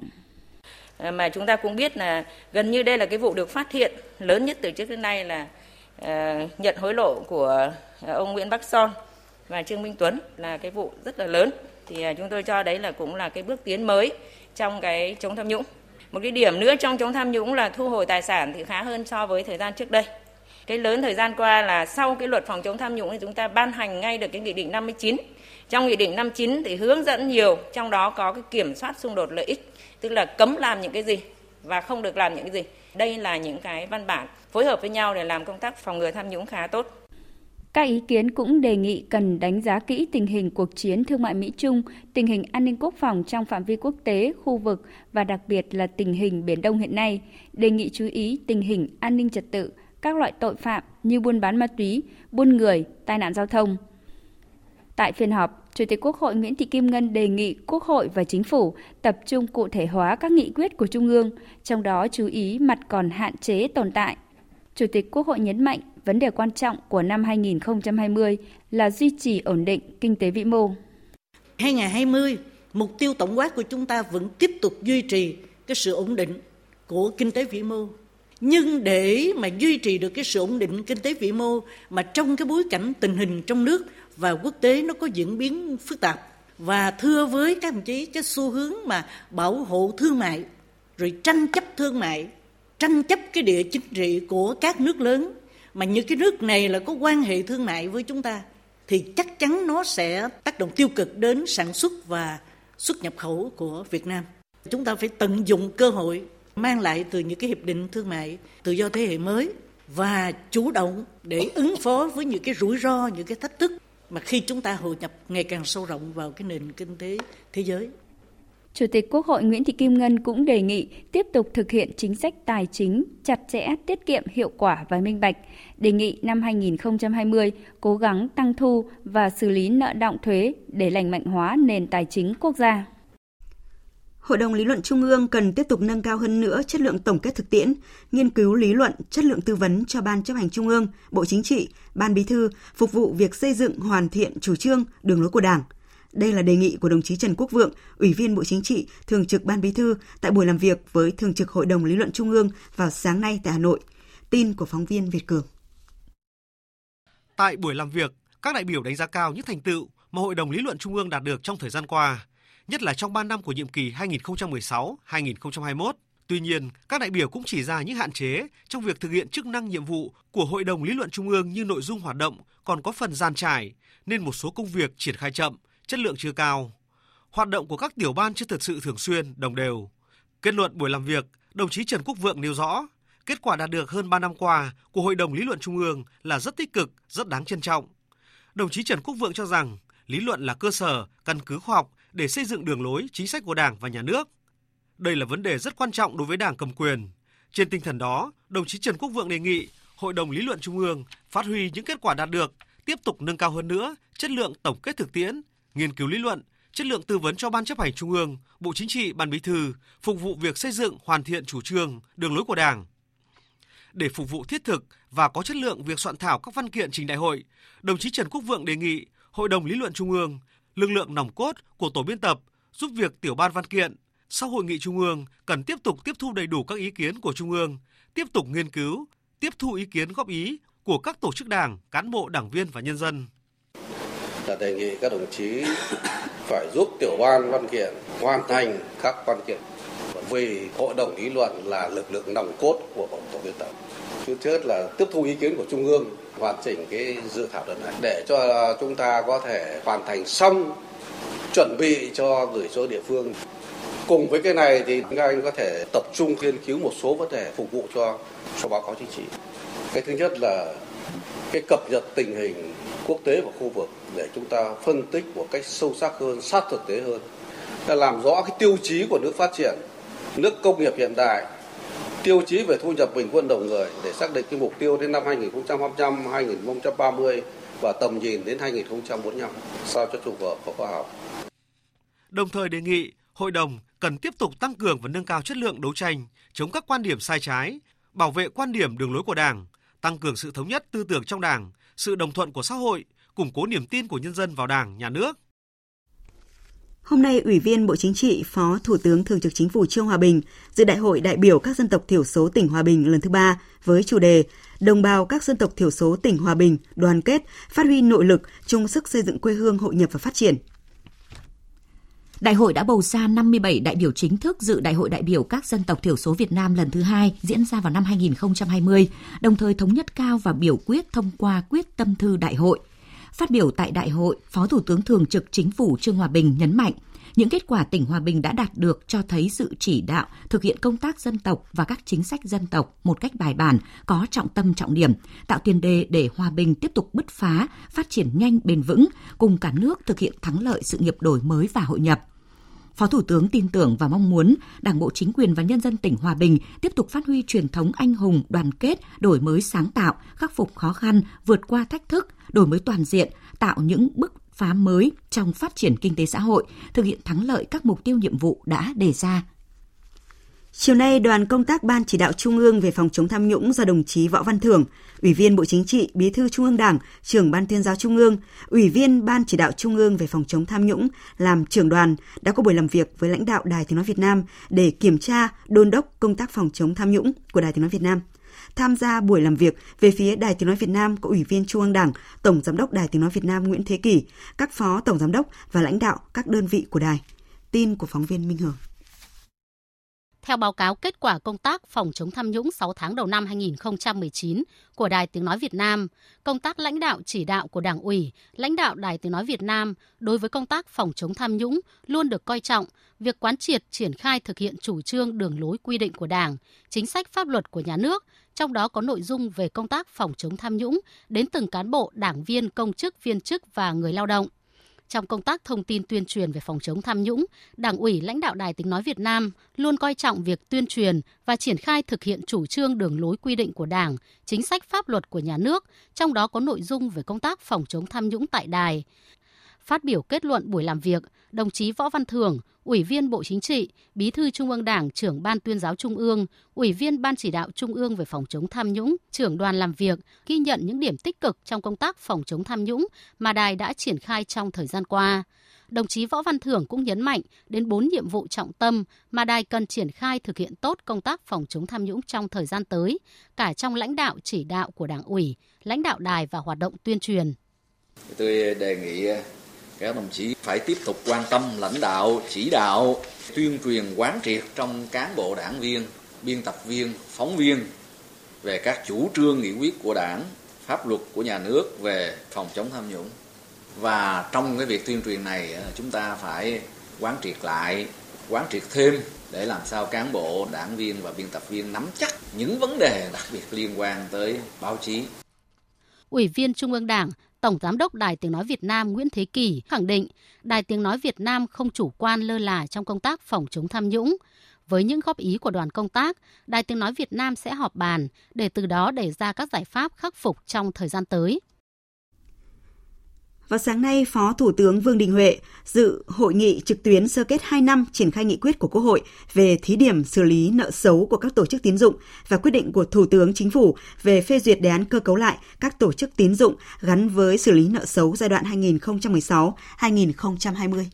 À, mà chúng ta cũng biết là gần như đây là cái vụ được phát hiện lớn nhất từ trước đến nay là uh, nhận hối lộ của à, ông Nguyễn Bắc Son và Trương Minh Tuấn là cái vụ rất là lớn thì chúng tôi cho đấy là cũng là cái bước tiến mới trong cái chống tham nhũng. Một cái điểm nữa trong chống tham nhũng là thu hồi tài sản thì khá hơn so với thời gian trước đây. Cái lớn thời gian qua là sau cái luật phòng chống tham nhũng thì chúng ta ban hành ngay được cái nghị định 59. Trong nghị định 59 thì hướng dẫn nhiều, trong đó có cái kiểm soát xung đột lợi ích, tức là cấm làm những cái gì và không được làm những cái gì. Đây là những cái văn bản phối hợp với nhau để làm công tác phòng ngừa tham nhũng khá tốt. Các ý kiến cũng đề nghị cần đánh giá kỹ tình hình cuộc chiến thương mại Mỹ Trung, tình hình an ninh quốc phòng trong phạm vi quốc tế, khu vực và đặc biệt là tình hình Biển Đông hiện nay, đề nghị chú ý tình hình an ninh trật tự, các loại tội phạm như buôn bán ma túy, buôn người, tai nạn giao thông. Tại phiên họp, Chủ tịch Quốc hội Nguyễn Thị Kim Ngân đề nghị Quốc hội và Chính phủ tập trung cụ thể hóa các nghị quyết của Trung ương, trong đó chú ý mặt còn hạn chế tồn tại. Chủ tịch Quốc hội nhấn mạnh vấn đề quan trọng của năm 2020 là duy trì ổn định kinh tế vĩ mô. 2020, mục tiêu tổng quát của chúng ta vẫn tiếp tục duy trì cái sự ổn định của kinh tế vĩ mô. Nhưng để mà duy trì được cái sự ổn định kinh tế vĩ mô mà trong cái bối cảnh tình hình trong nước và quốc tế nó có diễn biến phức tạp và thưa với các đồng chí cái xu hướng mà bảo hộ thương mại rồi tranh chấp thương mại tranh chấp cái địa chính trị của các nước lớn mà những cái nước này là có quan hệ thương mại với chúng ta thì chắc chắn nó sẽ tác động tiêu cực đến sản xuất và xuất nhập khẩu của Việt Nam. Chúng ta phải tận dụng cơ hội mang lại từ những cái hiệp định thương mại tự do thế hệ mới và chủ động để ứng phó với những cái rủi ro, những cái thách thức mà khi chúng ta hội nhập ngày càng sâu rộng vào cái nền kinh tế thế giới. Chủ tịch Quốc hội Nguyễn Thị Kim Ngân cũng đề nghị tiếp tục thực hiện chính sách tài chính chặt chẽ, tiết kiệm, hiệu quả và minh bạch. Đề nghị năm 2020 cố gắng tăng thu và xử lý nợ động thuế để lành mạnh hóa nền tài chính quốc gia. Hội đồng lý luận Trung ương cần tiếp tục nâng cao hơn nữa chất lượng tổng kết thực tiễn, nghiên cứu lý luận, chất lượng tư vấn cho Ban chấp hành Trung ương, Bộ Chính trị, Ban Bí thư phục vụ việc xây dựng hoàn thiện chủ trương, đường lối của Đảng. Đây là đề nghị của đồng chí Trần Quốc Vượng, Ủy viên Bộ Chính trị, Thường trực Ban Bí thư tại buổi làm việc với Thường trực Hội đồng lý luận Trung ương vào sáng nay tại Hà Nội. Tin của phóng viên Việt Cường. Tại buổi làm việc, các đại biểu đánh giá cao những thành tựu mà Hội đồng lý luận Trung ương đạt được trong thời gian qua, nhất là trong 3 năm của nhiệm kỳ 2016-2021. Tuy nhiên, các đại biểu cũng chỉ ra những hạn chế trong việc thực hiện chức năng nhiệm vụ của Hội đồng lý luận Trung ương như nội dung hoạt động còn có phần gian trải, nên một số công việc triển khai chậm, chất lượng chưa cao. Hoạt động của các tiểu ban chưa thật sự thường xuyên, đồng đều. Kết luận buổi làm việc, đồng chí Trần Quốc Vượng nêu rõ, kết quả đạt được hơn 3 năm qua của Hội đồng lý luận Trung ương là rất tích cực, rất đáng trân trọng. Đồng chí Trần Quốc Vượng cho rằng, lý luận là cơ sở, căn cứ khoa học để xây dựng đường lối, chính sách của Đảng và Nhà nước. Đây là vấn đề rất quan trọng đối với Đảng cầm quyền. Trên tinh thần đó, đồng chí Trần Quốc Vượng đề nghị Hội đồng lý luận Trung ương phát huy những kết quả đạt được, tiếp tục nâng cao hơn nữa chất lượng tổng kết thực tiễn, nghiên cứu lý luận, chất lượng tư vấn cho Ban chấp hành Trung ương, Bộ Chính trị, Ban Bí thư, phục vụ việc xây dựng hoàn thiện chủ trương, đường lối của Đảng. Để phục vụ thiết thực và có chất lượng việc soạn thảo các văn kiện trình đại hội, đồng chí Trần Quốc Vượng đề nghị Hội đồng lý luận Trung ương lực lượng nòng cốt của tổ biên tập giúp việc tiểu ban văn kiện sau hội nghị trung ương cần tiếp tục tiếp thu đầy đủ các ý kiến của trung ương, tiếp tục nghiên cứu, tiếp thu ý kiến góp ý của các tổ chức đảng, cán bộ, đảng viên và nhân dân. Là đề nghị các đồng chí phải giúp tiểu ban văn kiện hoàn thành các văn kiện. Vì hội đồng lý luận là lực lượng nòng cốt của tổ biên tập. thứ nhất là tiếp thu ý kiến của trung ương, hoàn chỉnh cái dự thảo lần này để cho chúng ta có thể hoàn thành xong chuẩn bị cho gửi cho địa phương. Cùng với cái này thì các anh có thể tập trung nghiên cứu một số vấn đề phục vụ cho cho báo cáo chính trị. Cái thứ nhất là cái cập nhật tình hình quốc tế và khu vực để chúng ta phân tích một cách sâu sắc hơn, sát thực tế hơn. Để làm rõ cái tiêu chí của nước phát triển, nước công nghiệp hiện đại, tiêu chí về thu nhập bình quân đầu người để xác định cái mục tiêu đến năm 2025, 2030 và tầm nhìn đến 2045 sao cho phù hợp và khoa học. Đồng thời đề nghị hội đồng cần tiếp tục tăng cường và nâng cao chất lượng đấu tranh chống các quan điểm sai trái, bảo vệ quan điểm đường lối của Đảng, tăng cường sự thống nhất tư tưởng trong Đảng, sự đồng thuận của xã hội, củng cố niềm tin của nhân dân vào Đảng, nhà nước. Hôm nay, Ủy viên Bộ Chính trị, Phó Thủ tướng Thường trực Chính phủ Trương Hòa Bình dự Đại hội đại biểu các dân tộc thiểu số tỉnh Hòa Bình lần thứ ba với chủ đề Đồng bào các dân tộc thiểu số tỉnh Hòa Bình đoàn kết, phát huy nội lực, chung sức xây dựng quê hương hội nhập và phát triển. Đại hội đã bầu ra 57 đại biểu chính thức dự Đại hội đại biểu các dân tộc thiểu số Việt Nam lần thứ hai diễn ra vào năm 2020, đồng thời thống nhất cao và biểu quyết thông qua quyết tâm thư đại hội. Phát biểu tại đại hội, Phó Thủ tướng Thường trực Chính phủ Trương Hòa Bình nhấn mạnh, những kết quả tỉnh Hòa Bình đã đạt được cho thấy sự chỉ đạo thực hiện công tác dân tộc và các chính sách dân tộc một cách bài bản, có trọng tâm trọng điểm, tạo tiền đề để Hòa Bình tiếp tục bứt phá, phát triển nhanh bền vững, cùng cả nước thực hiện thắng lợi sự nghiệp đổi mới và hội nhập. Phó Thủ tướng tin tưởng và mong muốn Đảng bộ chính quyền và nhân dân tỉnh Hòa Bình tiếp tục phát huy truyền thống anh hùng, đoàn kết, đổi mới sáng tạo, khắc phục khó khăn, vượt qua thách thức, đổi mới toàn diện, tạo những bước phá mới trong phát triển kinh tế xã hội, thực hiện thắng lợi các mục tiêu nhiệm vụ đã đề ra. Chiều nay, đoàn công tác Ban chỉ đạo Trung ương về phòng chống tham nhũng do đồng chí Võ Văn Thưởng, Ủy viên Bộ Chính trị, Bí thư Trung ương Đảng, trưởng Ban tuyên giáo Trung ương, Ủy viên Ban chỉ đạo Trung ương về phòng chống tham nhũng làm trưởng đoàn đã có buổi làm việc với lãnh đạo Đài Tiếng nói Việt Nam để kiểm tra, đôn đốc công tác phòng chống tham nhũng của Đài Tiếng nói Việt Nam. Tham gia buổi làm việc về phía Đài Tiếng nói Việt Nam có Ủy viên Trung ương Đảng, Tổng giám đốc Đài Tiếng nói Việt Nam Nguyễn Thế Kỳ các phó tổng giám đốc và lãnh đạo các đơn vị của đài. Tin của phóng viên Minh Hường. Theo báo cáo kết quả công tác phòng chống tham nhũng 6 tháng đầu năm 2019 của Đài Tiếng Nói Việt Nam, công tác lãnh đạo chỉ đạo của Đảng ủy, lãnh đạo Đài Tiếng Nói Việt Nam đối với công tác phòng chống tham nhũng luôn được coi trọng, việc quán triệt triển khai thực hiện chủ trương đường lối quy định của Đảng, chính sách pháp luật của nhà nước, trong đó có nội dung về công tác phòng chống tham nhũng đến từng cán bộ, đảng viên, công chức, viên chức và người lao động. Trong công tác thông tin tuyên truyền về phòng chống tham nhũng, Đảng ủy lãnh đạo Đài Tiếng Nói Việt Nam luôn coi trọng việc tuyên truyền và triển khai thực hiện chủ trương đường lối quy định của Đảng, chính sách pháp luật của nhà nước, trong đó có nội dung về công tác phòng chống tham nhũng tại đài. Phát biểu kết luận buổi làm việc, đồng chí Võ Văn Thưởng, Ủy viên Bộ Chính trị, Bí thư Trung ương Đảng, trưởng Ban tuyên giáo Trung ương, Ủy viên Ban chỉ đạo Trung ương về phòng chống tham nhũng, trưởng đoàn làm việc, ghi nhận những điểm tích cực trong công tác phòng chống tham nhũng mà đài đã triển khai trong thời gian qua. Đồng chí Võ Văn Thưởng cũng nhấn mạnh đến bốn nhiệm vụ trọng tâm mà đài cần triển khai thực hiện tốt công tác phòng chống tham nhũng trong thời gian tới, cả trong lãnh đạo chỉ đạo của Đảng ủy, lãnh đạo đài và hoạt động tuyên truyền. Tôi đề nghị các đồng chí phải tiếp tục quan tâm lãnh đạo, chỉ đạo, tuyên truyền quán triệt trong cán bộ đảng viên, biên tập viên, phóng viên về các chủ trương nghị quyết của đảng, pháp luật của nhà nước về phòng chống tham nhũng. Và trong cái việc tuyên truyền này ờ, chúng ta phải quán triệt lại, quán triệt thêm để làm sao cán bộ, đảng viên và biên tập viên nắm chắc những vấn đề đặc biệt liên quan tới báo chí. Ủy viên Trung ương Đảng, Tổng Giám đốc Đài Tiếng Nói Việt Nam Nguyễn Thế Kỳ khẳng định Đài Tiếng Nói Việt Nam không chủ quan lơ là trong công tác phòng chống tham nhũng. Với những góp ý của đoàn công tác, Đài Tiếng Nói Việt Nam sẽ họp bàn để từ đó đề ra các giải pháp khắc phục trong thời gian tới. Vào sáng nay, Phó Thủ tướng Vương Đình Huệ dự hội nghị trực tuyến sơ kết 2 năm triển khai nghị quyết của Quốc hội về thí điểm xử lý nợ xấu của các tổ chức tín dụng và quyết định của Thủ tướng Chính phủ về phê duyệt đề án cơ cấu lại các tổ chức tín dụng gắn với xử lý nợ xấu giai đoạn 2016-2020.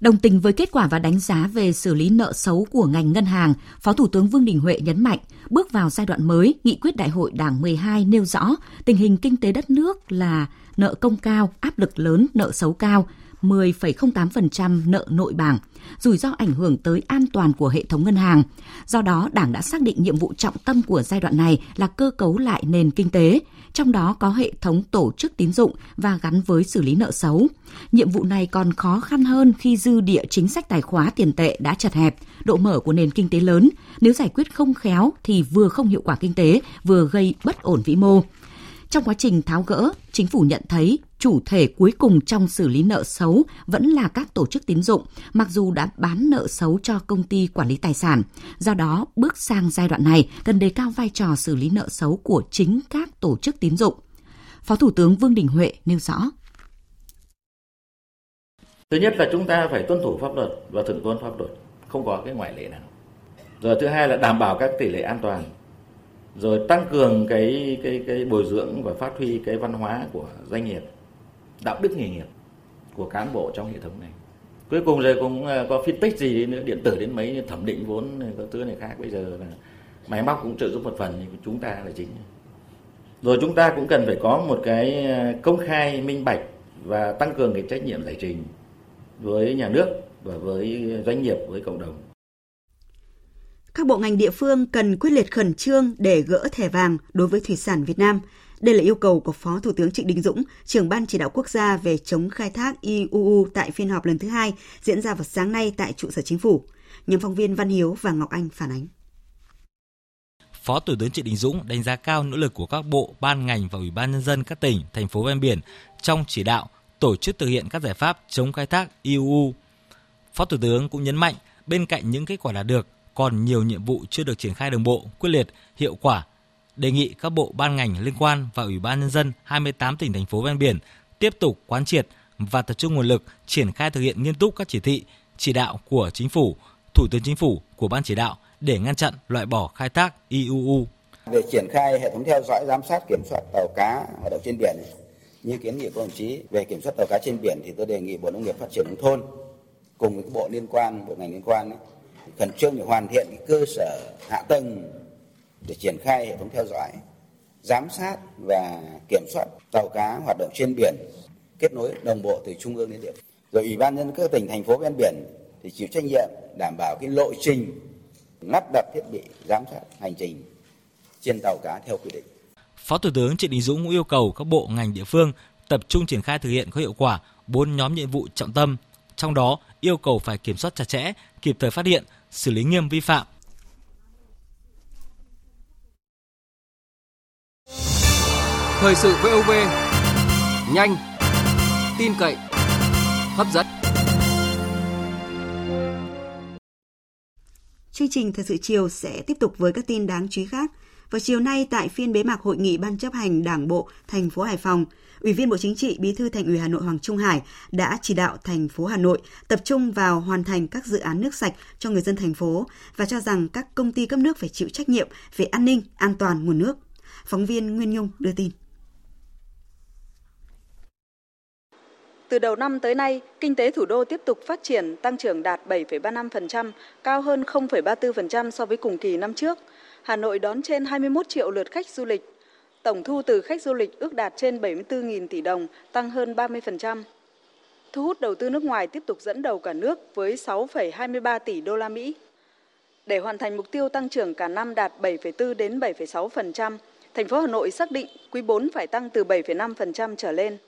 Đồng tình với kết quả và đánh giá về xử lý nợ xấu của ngành ngân hàng, Phó Thủ tướng Vương Đình Huệ nhấn mạnh, bước vào giai đoạn mới, nghị quyết Đại hội Đảng 12 nêu rõ tình hình kinh tế đất nước là nợ công cao, áp lực lớn, nợ xấu cao, 10,08% nợ nội bảng. rủi ro ảnh hưởng tới an toàn của hệ thống ngân hàng. Do đó, Đảng đã xác định nhiệm vụ trọng tâm của giai đoạn này là cơ cấu lại nền kinh tế, trong đó có hệ thống tổ chức tín dụng và gắn với xử lý nợ xấu. Nhiệm vụ này còn khó khăn hơn khi dư địa chính sách tài khóa tiền tệ đã chật hẹp, độ mở của nền kinh tế lớn. Nếu giải quyết không khéo thì vừa không hiệu quả kinh tế, vừa gây bất ổn vĩ mô. Trong quá trình tháo gỡ, chính phủ nhận thấy chủ thể cuối cùng trong xử lý nợ xấu vẫn là các tổ chức tín dụng, mặc dù đã bán nợ xấu cho công ty quản lý tài sản. Do đó, bước sang giai đoạn này cần đề cao vai trò xử lý nợ xấu của chính các tổ chức tín dụng. Phó Thủ tướng Vương Đình Huệ nêu rõ. Thứ nhất là chúng ta phải tuân thủ pháp luật và thượng tôn pháp luật, không có cái ngoại lệ nào. Rồi thứ hai là đảm bảo các tỷ lệ an toàn rồi tăng cường cái cái cái bồi dưỡng và phát huy cái văn hóa của doanh nghiệp, đạo đức nghề nghiệp của cán bộ trong hệ thống này. Cuối cùng rồi cũng à, có phân tích gì nữa, điện tử đến mấy thẩm định vốn có thứ này khác. Bây giờ là máy móc cũng trợ giúp một phần, nhưng chúng ta là chính. Rồi chúng ta cũng cần phải có một cái à, công khai, minh bạch và tăng cường cái trách nhiệm giải trình với nhà nước và với doanh nghiệp, với cộng đồng các bộ ngành địa phương cần quyết liệt khẩn trương để gỡ thẻ vàng đối với thủy sản Việt Nam. Đây là yêu cầu của Phó Thủ tướng Trịnh Đình Dũng, trưởng ban chỉ đạo quốc gia về chống khai thác IUU tại phiên họp lần thứ hai diễn ra vào sáng nay tại trụ sở chính phủ. Nhóm phóng viên Văn Hiếu và Ngọc Anh phản ánh. Phó Thủ tướng Trịnh Đình Dũng đánh giá cao nỗ lực của các bộ, ban ngành và ủy ban nhân dân các tỉnh, thành phố ven biển trong chỉ đạo tổ chức thực hiện các giải pháp chống khai thác IUU. Phó Thủ tướng cũng nhấn mạnh bên cạnh những kết quả đạt được, còn nhiều nhiệm vụ chưa được triển khai đồng bộ, quyết liệt, hiệu quả. Đề nghị các bộ ban ngành liên quan và Ủy ban nhân dân 28 tỉnh thành phố ven biển tiếp tục quán triệt và tập trung nguồn lực triển khai thực hiện nghiêm túc các chỉ thị, chỉ đạo của chính phủ, thủ tướng chính phủ của ban chỉ đạo để ngăn chặn loại bỏ khai thác IUU. Về triển khai hệ thống theo dõi giám sát kiểm soát tàu cá hoạt động trên biển như kiến nghị của đồng chí về kiểm soát tàu cá trên biển thì tôi đề nghị Bộ Nông nghiệp Phát triển nông thôn cùng với các bộ liên quan, bộ ngành liên quan ấy, khẩn trương để hoàn thiện cái cơ sở hạ tầng để triển khai hệ thống theo dõi giám sát và kiểm soát tàu cá hoạt động trên biển kết nối đồng bộ từ trung ương đến địa phương rồi ủy ban nhân các tỉnh thành phố ven biển thì chịu trách nhiệm đảm bảo cái lộ trình lắp đặt thiết bị giám sát hành trình trên tàu cá theo quy định. Phó Thủ tướng Trịnh Đình Dũng cũng yêu cầu các bộ ngành địa phương tập trung triển khai thực hiện có hiệu quả bốn nhóm nhiệm vụ trọng tâm, trong đó yêu cầu phải kiểm soát chặt chẽ, kịp thời phát hiện, xử lý nghiêm vi phạm. Thời sự VOV nhanh, tin cậy, hấp dẫn. Chương trình Thời sự chiều sẽ tiếp tục với các tin đáng chú ý khác. Vào chiều nay tại phiên bế mạc hội nghị Ban chấp hành Đảng bộ thành phố Hải Phòng, Ủy viên Bộ Chính trị, Bí thư Thành ủy Hà Nội Hoàng Trung Hải đã chỉ đạo thành phố Hà Nội tập trung vào hoàn thành các dự án nước sạch cho người dân thành phố và cho rằng các công ty cấp nước phải chịu trách nhiệm về an ninh, an toàn nguồn nước. Phóng viên Nguyên Nhung đưa tin. Từ đầu năm tới nay, kinh tế thủ đô tiếp tục phát triển, tăng trưởng đạt 7,35%, cao hơn 0,34% so với cùng kỳ năm trước. Hà Nội đón trên 21 triệu lượt khách du lịch, Tổng thu từ khách du lịch ước đạt trên 74.000 tỷ đồng, tăng hơn 30%. Thu hút đầu tư nước ngoài tiếp tục dẫn đầu cả nước với 6,23 tỷ đô la Mỹ. Để hoàn thành mục tiêu tăng trưởng cả năm đạt 7,4 đến 7,6%, thành phố Hà Nội xác định quý 4 phải tăng từ 7,5% trở lên.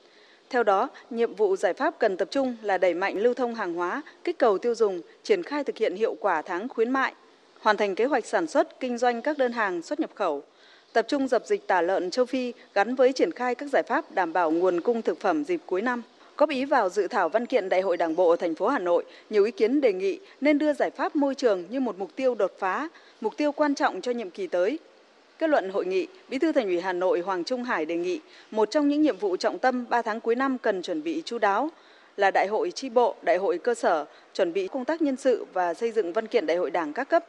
Theo đó, nhiệm vụ giải pháp cần tập trung là đẩy mạnh lưu thông hàng hóa, kích cầu tiêu dùng, triển khai thực hiện hiệu quả tháng khuyến mại, hoàn thành kế hoạch sản xuất, kinh doanh các đơn hàng xuất nhập khẩu, tập trung dập dịch tả lợn châu Phi gắn với triển khai các giải pháp đảm bảo nguồn cung thực phẩm dịp cuối năm. Góp ý vào dự thảo văn kiện Đại hội Đảng bộ thành phố Hà Nội, nhiều ý kiến đề nghị nên đưa giải pháp môi trường như một mục tiêu đột phá, mục tiêu quan trọng cho nhiệm kỳ tới. Kết luận hội nghị, Bí thư Thành ủy Hà Nội Hoàng Trung Hải đề nghị một trong những nhiệm vụ trọng tâm 3 tháng cuối năm cần chuẩn bị chú đáo là đại hội tri bộ, đại hội cơ sở, chuẩn bị công tác nhân sự và xây dựng văn kiện đại hội Đảng các cấp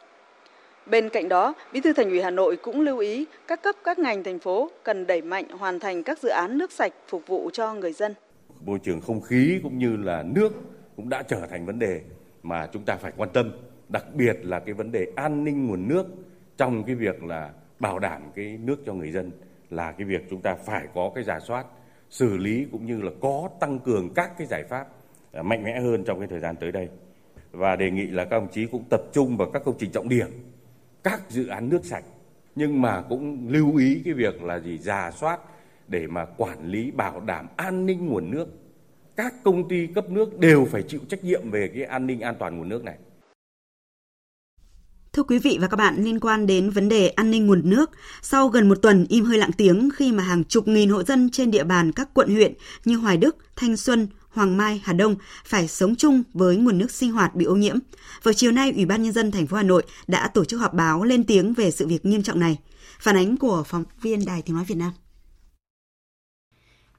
Bên cạnh đó, Bí thư Thành ủy Hà Nội cũng lưu ý các cấp các ngành thành phố cần đẩy mạnh hoàn thành các dự án nước sạch phục vụ cho người dân. Môi trường không khí cũng như là nước cũng đã trở thành vấn đề mà chúng ta phải quan tâm, đặc biệt là cái vấn đề an ninh nguồn nước trong cái việc là bảo đảm cái nước cho người dân là cái việc chúng ta phải có cái giả soát, xử lý cũng như là có tăng cường các cái giải pháp à, mạnh mẽ hơn trong cái thời gian tới đây. và đề nghị là các đồng chí cũng tập trung vào các công trình trọng điểm, các dự án nước sạch, nhưng mà cũng lưu ý cái việc là gì giả soát để mà quản lý, bảo đảm an ninh nguồn nước. Các công ty cấp nước đều phải chịu trách nhiệm về cái an ninh, an toàn nguồn nước này. Thưa quý vị và các bạn, liên quan đến vấn đề an ninh nguồn nước, sau gần một tuần im hơi lặng tiếng khi mà hàng chục nghìn hộ dân trên địa bàn các quận huyện như Hoài Đức, Thanh Xuân, Hoàng Mai, Hà Đông phải sống chung với nguồn nước sinh hoạt bị ô nhiễm. Vào chiều nay, Ủy ban nhân dân thành phố Hà Nội đã tổ chức họp báo lên tiếng về sự việc nghiêm trọng này. Phản ánh của phóng viên Đài Tiếng nói Việt Nam.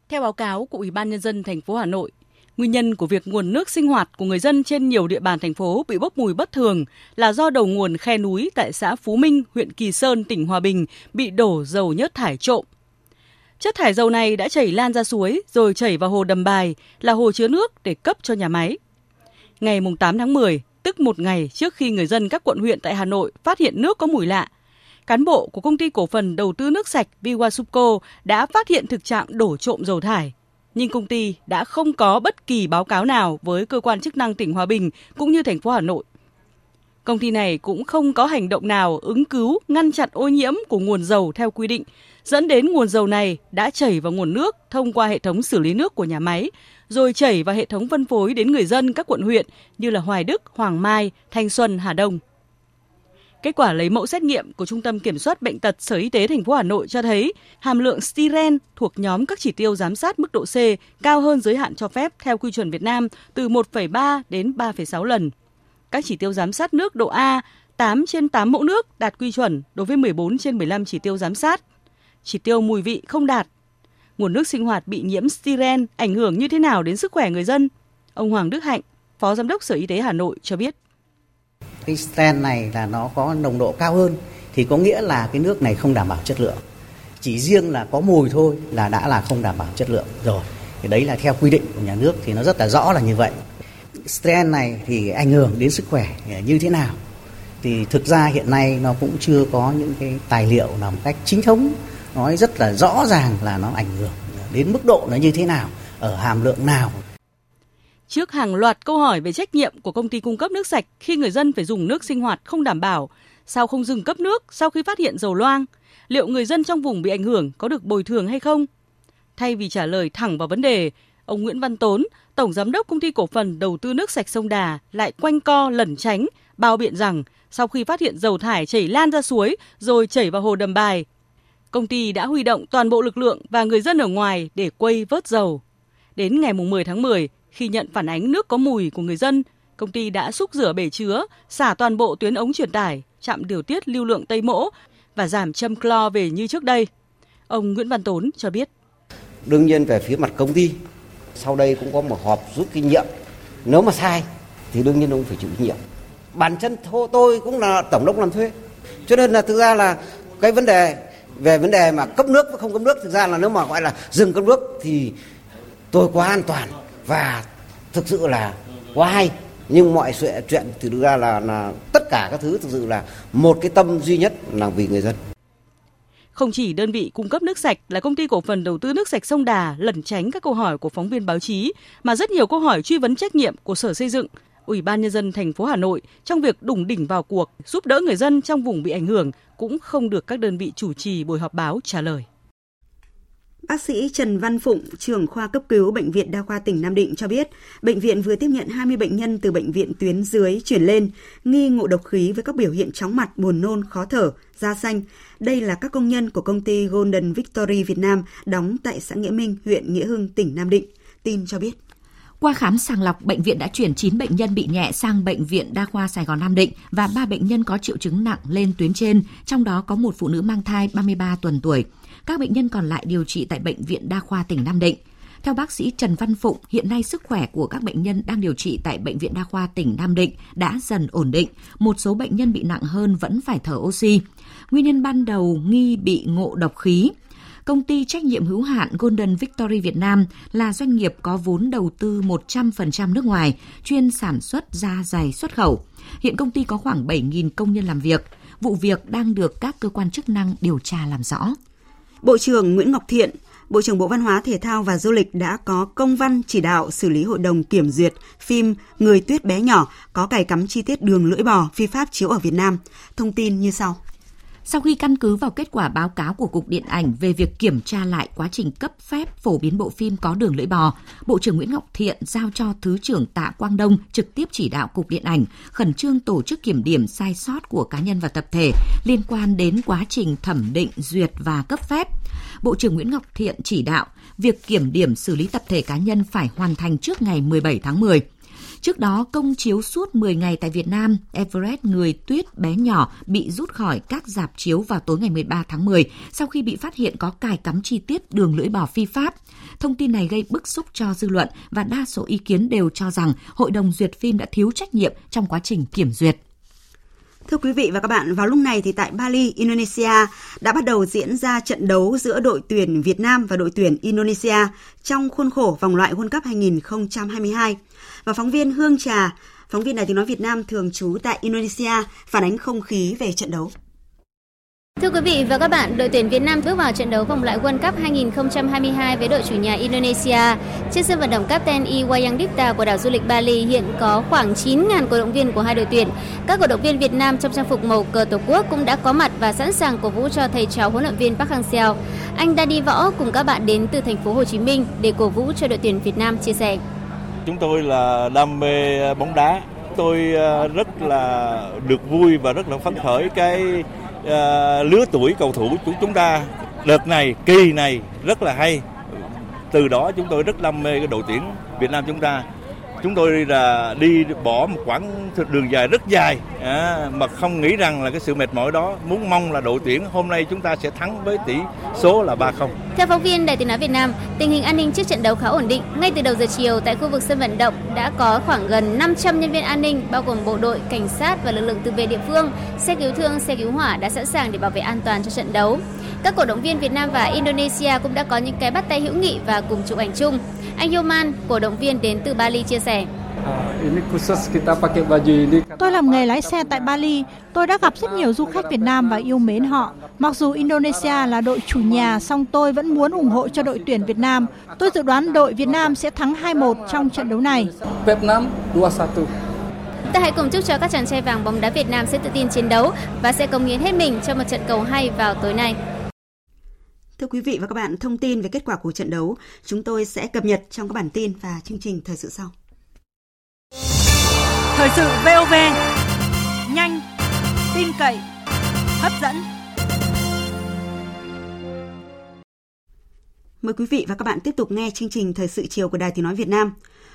Theo báo cáo của Ủy ban nhân dân thành phố Hà Nội, Nguyên nhân của việc nguồn nước sinh hoạt của người dân trên nhiều địa bàn thành phố bị bốc mùi bất thường là do đầu nguồn khe núi tại xã Phú Minh, huyện Kỳ Sơn, tỉnh Hòa Bình bị đổ dầu nhớt thải trộm. Chất thải dầu này đã chảy lan ra suối rồi chảy vào hồ Đầm Bài là hồ chứa nước để cấp cho nhà máy. Ngày 8 tháng 10, tức một ngày trước khi người dân các quận huyện tại Hà Nội phát hiện nước có mùi lạ, cán bộ của công ty cổ phần đầu tư nước sạch Viwasupco đã phát hiện thực trạng đổ trộm dầu thải nhưng công ty đã không có bất kỳ báo cáo nào với cơ quan chức năng tỉnh Hòa Bình cũng như thành phố Hà Nội. Công ty này cũng không có hành động nào ứng cứu ngăn chặn ô nhiễm của nguồn dầu theo quy định, dẫn đến nguồn dầu này đã chảy vào nguồn nước thông qua hệ thống xử lý nước của nhà máy, rồi chảy vào hệ thống phân phối đến người dân các quận huyện như là Hoài Đức, Hoàng Mai, Thanh Xuân, Hà Đông. Kết quả lấy mẫu xét nghiệm của Trung tâm Kiểm soát Bệnh tật Sở Y tế thành phố Hà Nội cho thấy hàm lượng styren thuộc nhóm các chỉ tiêu giám sát mức độ C cao hơn giới hạn cho phép theo quy chuẩn Việt Nam từ 1,3 đến 3,6 lần. Các chỉ tiêu giám sát nước độ A 8 trên 8 mẫu nước đạt quy chuẩn đối với 14 trên 15 chỉ tiêu giám sát. Chỉ tiêu mùi vị không đạt. Nguồn nước sinh hoạt bị nhiễm styren ảnh hưởng như thế nào đến sức khỏe người dân? Ông Hoàng Đức Hạnh, Phó Giám đốc Sở Y tế Hà Nội cho biết cái sten này là nó có nồng độ cao hơn, thì có nghĩa là cái nước này không đảm bảo chất lượng. Chỉ riêng là có mùi thôi là đã là không đảm bảo chất lượng rồi. Thì đấy là theo quy định của nhà nước thì nó rất là rõ là như vậy. Sten này thì ảnh hưởng đến sức khỏe như thế nào? Thì thực ra hiện nay nó cũng chưa có những cái tài liệu nào một cách chính thống, nói rất là rõ ràng là nó ảnh hưởng đến mức độ nó như thế nào, ở hàm lượng nào Trước hàng loạt câu hỏi về trách nhiệm của công ty cung cấp nước sạch khi người dân phải dùng nước sinh hoạt không đảm bảo, sao không dừng cấp nước sau khi phát hiện dầu loang, liệu người dân trong vùng bị ảnh hưởng có được bồi thường hay không? Thay vì trả lời thẳng vào vấn đề, ông Nguyễn Văn Tốn, tổng giám đốc công ty cổ phần đầu tư nước sạch sông Đà lại quanh co lẩn tránh, bao biện rằng sau khi phát hiện dầu thải chảy lan ra suối rồi chảy vào hồ đầm bài, công ty đã huy động toàn bộ lực lượng và người dân ở ngoài để quây vớt dầu. Đến ngày 10 tháng 10, khi nhận phản ánh nước có mùi của người dân, công ty đã xúc rửa bể chứa, xả toàn bộ tuyến ống truyền tải, chạm điều tiết lưu lượng Tây Mỗ và giảm châm clo về như trước đây. Ông Nguyễn Văn Tốn cho biết. Đương nhiên về phía mặt công ty, sau đây cũng có một họp rút kinh nghiệm. Nếu mà sai thì đương nhiên ông phải chịu trách nhiệm. Bản chân tôi cũng là tổng đốc làm thuê. Cho nên là thực ra là cái vấn đề về vấn đề mà cấp nước và không cấp nước thực ra là nếu mà gọi là dừng cấp nước thì tôi quá an toàn và thực sự là quá hay nhưng mọi sự chuyện thì thực ra là là tất cả các thứ thực sự là một cái tâm duy nhất là vì người dân không chỉ đơn vị cung cấp nước sạch là công ty cổ phần đầu tư nước sạch sông Đà lẩn tránh các câu hỏi của phóng viên báo chí, mà rất nhiều câu hỏi truy vấn trách nhiệm của Sở Xây dựng, Ủy ban nhân dân thành phố Hà Nội trong việc đủng đỉnh vào cuộc giúp đỡ người dân trong vùng bị ảnh hưởng cũng không được các đơn vị chủ trì buổi họp báo trả lời. Bác sĩ Trần Văn Phụng, trưởng khoa cấp cứu Bệnh viện Đa khoa tỉnh Nam Định cho biết, bệnh viện vừa tiếp nhận 20 bệnh nhân từ bệnh viện tuyến dưới chuyển lên, nghi ngộ độc khí với các biểu hiện chóng mặt, buồn nôn, khó thở, da xanh. Đây là các công nhân của công ty Golden Victory Việt Nam đóng tại xã Nghĩa Minh, huyện Nghĩa Hưng, tỉnh Nam Định. Tin cho biết. Qua khám sàng lọc, bệnh viện đã chuyển 9 bệnh nhân bị nhẹ sang bệnh viện Đa khoa Sài Gòn Nam Định và 3 bệnh nhân có triệu chứng nặng lên tuyến trên, trong đó có một phụ nữ mang thai 33 tuần tuổi. Các bệnh nhân còn lại điều trị tại Bệnh viện Đa khoa tỉnh Nam Định. Theo bác sĩ Trần Văn Phụng, hiện nay sức khỏe của các bệnh nhân đang điều trị tại Bệnh viện Đa khoa tỉnh Nam Định đã dần ổn định. Một số bệnh nhân bị nặng hơn vẫn phải thở oxy. Nguyên nhân ban đầu nghi bị ngộ độc khí. Công ty trách nhiệm hữu hạn Golden Victory Việt Nam là doanh nghiệp có vốn đầu tư 100% nước ngoài, chuyên sản xuất da dày xuất khẩu. Hiện công ty có khoảng 7.000 công nhân làm việc. Vụ việc đang được các cơ quan chức năng điều tra làm rõ. Bộ trưởng Nguyễn Ngọc Thiện Bộ trưởng Bộ Văn hóa Thể thao và Du lịch đã có công văn chỉ đạo xử lý hội đồng kiểm duyệt phim Người tuyết bé nhỏ có cài cắm chi tiết đường lưỡi bò phi pháp chiếu ở Việt Nam. Thông tin như sau. Sau khi căn cứ vào kết quả báo cáo của Cục Điện ảnh về việc kiểm tra lại quá trình cấp phép phổ biến bộ phim có đường lưỡi bò, Bộ trưởng Nguyễn Ngọc Thiện giao cho Thứ trưởng Tạ Quang Đông trực tiếp chỉ đạo Cục Điện ảnh khẩn trương tổ chức kiểm điểm sai sót của cá nhân và tập thể liên quan đến quá trình thẩm định, duyệt và cấp phép. Bộ trưởng Nguyễn Ngọc Thiện chỉ đạo việc kiểm điểm xử lý tập thể cá nhân phải hoàn thành trước ngày 17 tháng 10. Trước đó, công chiếu suốt 10 ngày tại Việt Nam, Everest người tuyết bé nhỏ bị rút khỏi các dạp chiếu vào tối ngày 13 tháng 10 sau khi bị phát hiện có cài cắm chi tiết đường lưỡi bò phi pháp. Thông tin này gây bức xúc cho dư luận và đa số ý kiến đều cho rằng Hội đồng duyệt phim đã thiếu trách nhiệm trong quá trình kiểm duyệt. Thưa quý vị và các bạn, vào lúc này thì tại Bali, Indonesia đã bắt đầu diễn ra trận đấu giữa đội tuyển Việt Nam và đội tuyển Indonesia trong khuôn khổ vòng loại World Cup 2022. Và phóng viên Hương Trà, phóng viên Đài tiếng nói Việt Nam thường trú tại Indonesia phản ánh không khí về trận đấu. Thưa quý vị và các bạn, đội tuyển Việt Nam bước vào trận đấu vòng loại World Cup 2022 với đội chủ nhà Indonesia. Trên sân vận động Captain Iwayang Dipta của đảo du lịch Bali hiện có khoảng 9.000 cổ động viên của hai đội tuyển. Các cổ động viên Việt Nam trong trang phục màu cờ Tổ quốc cũng đã có mặt và sẵn sàng cổ vũ cho thầy trò huấn luyện viên Park Hang-seo. Anh Đani Võ cùng các bạn đến từ thành phố Hồ Chí Minh để cổ vũ cho đội tuyển Việt Nam chia sẻ. Chúng tôi là đam mê bóng đá. Tôi ờ, rất là được vui và rất là phấn khởi cái ờ, lứa tuổi cầu thủ của chúng ta. Đợt này, kỳ này rất là hay. Từ đó chúng tôi rất đam mê cái đội tuyển Việt Nam chúng ta chúng tôi là đi bỏ một quãng đường dài rất dài à, mà không nghĩ rằng là cái sự mệt mỏi đó muốn mong là đội tuyển hôm nay chúng ta sẽ thắng với tỷ số là 3-0. Theo phóng viên Đài Tiếng nói Việt Nam, tình hình an ninh trước trận đấu khá ổn định. Ngay từ đầu giờ chiều tại khu vực sân vận động đã có khoảng gần 500 nhân viên an ninh bao gồm bộ đội, cảnh sát và lực lượng tự vệ địa phương, xe cứu thương, xe cứu hỏa đã sẵn sàng để bảo vệ an toàn cho trận đấu. Các cổ động viên Việt Nam và Indonesia cũng đã có những cái bắt tay hữu nghị và cùng chụp ảnh chung. Anh Yoman, cổ động viên đến từ Bali chia sẻ. Tôi làm nghề lái xe tại Bali. Tôi đã gặp rất nhiều du khách Việt Nam và yêu mến họ. Mặc dù Indonesia là đội chủ nhà, song tôi vẫn muốn ủng hộ cho đội tuyển Việt Nam. Tôi dự đoán đội Việt Nam sẽ thắng 2-1 trong trận đấu này. Việt Nam 2-1. Ta hãy cùng chúc cho các chàng trai vàng bóng đá Việt Nam sẽ tự tin chiến đấu và sẽ cống hiến hết mình cho một trận cầu hay vào tối nay. Thưa quý vị và các bạn, thông tin về kết quả của trận đấu chúng tôi sẽ cập nhật trong các bản tin và chương trình thời sự sau. Thời sự VOV nhanh, tin cậy, hấp dẫn. Mời quý vị và các bạn tiếp tục nghe chương trình Thời sự chiều của Đài Tiếng Nói Việt Nam.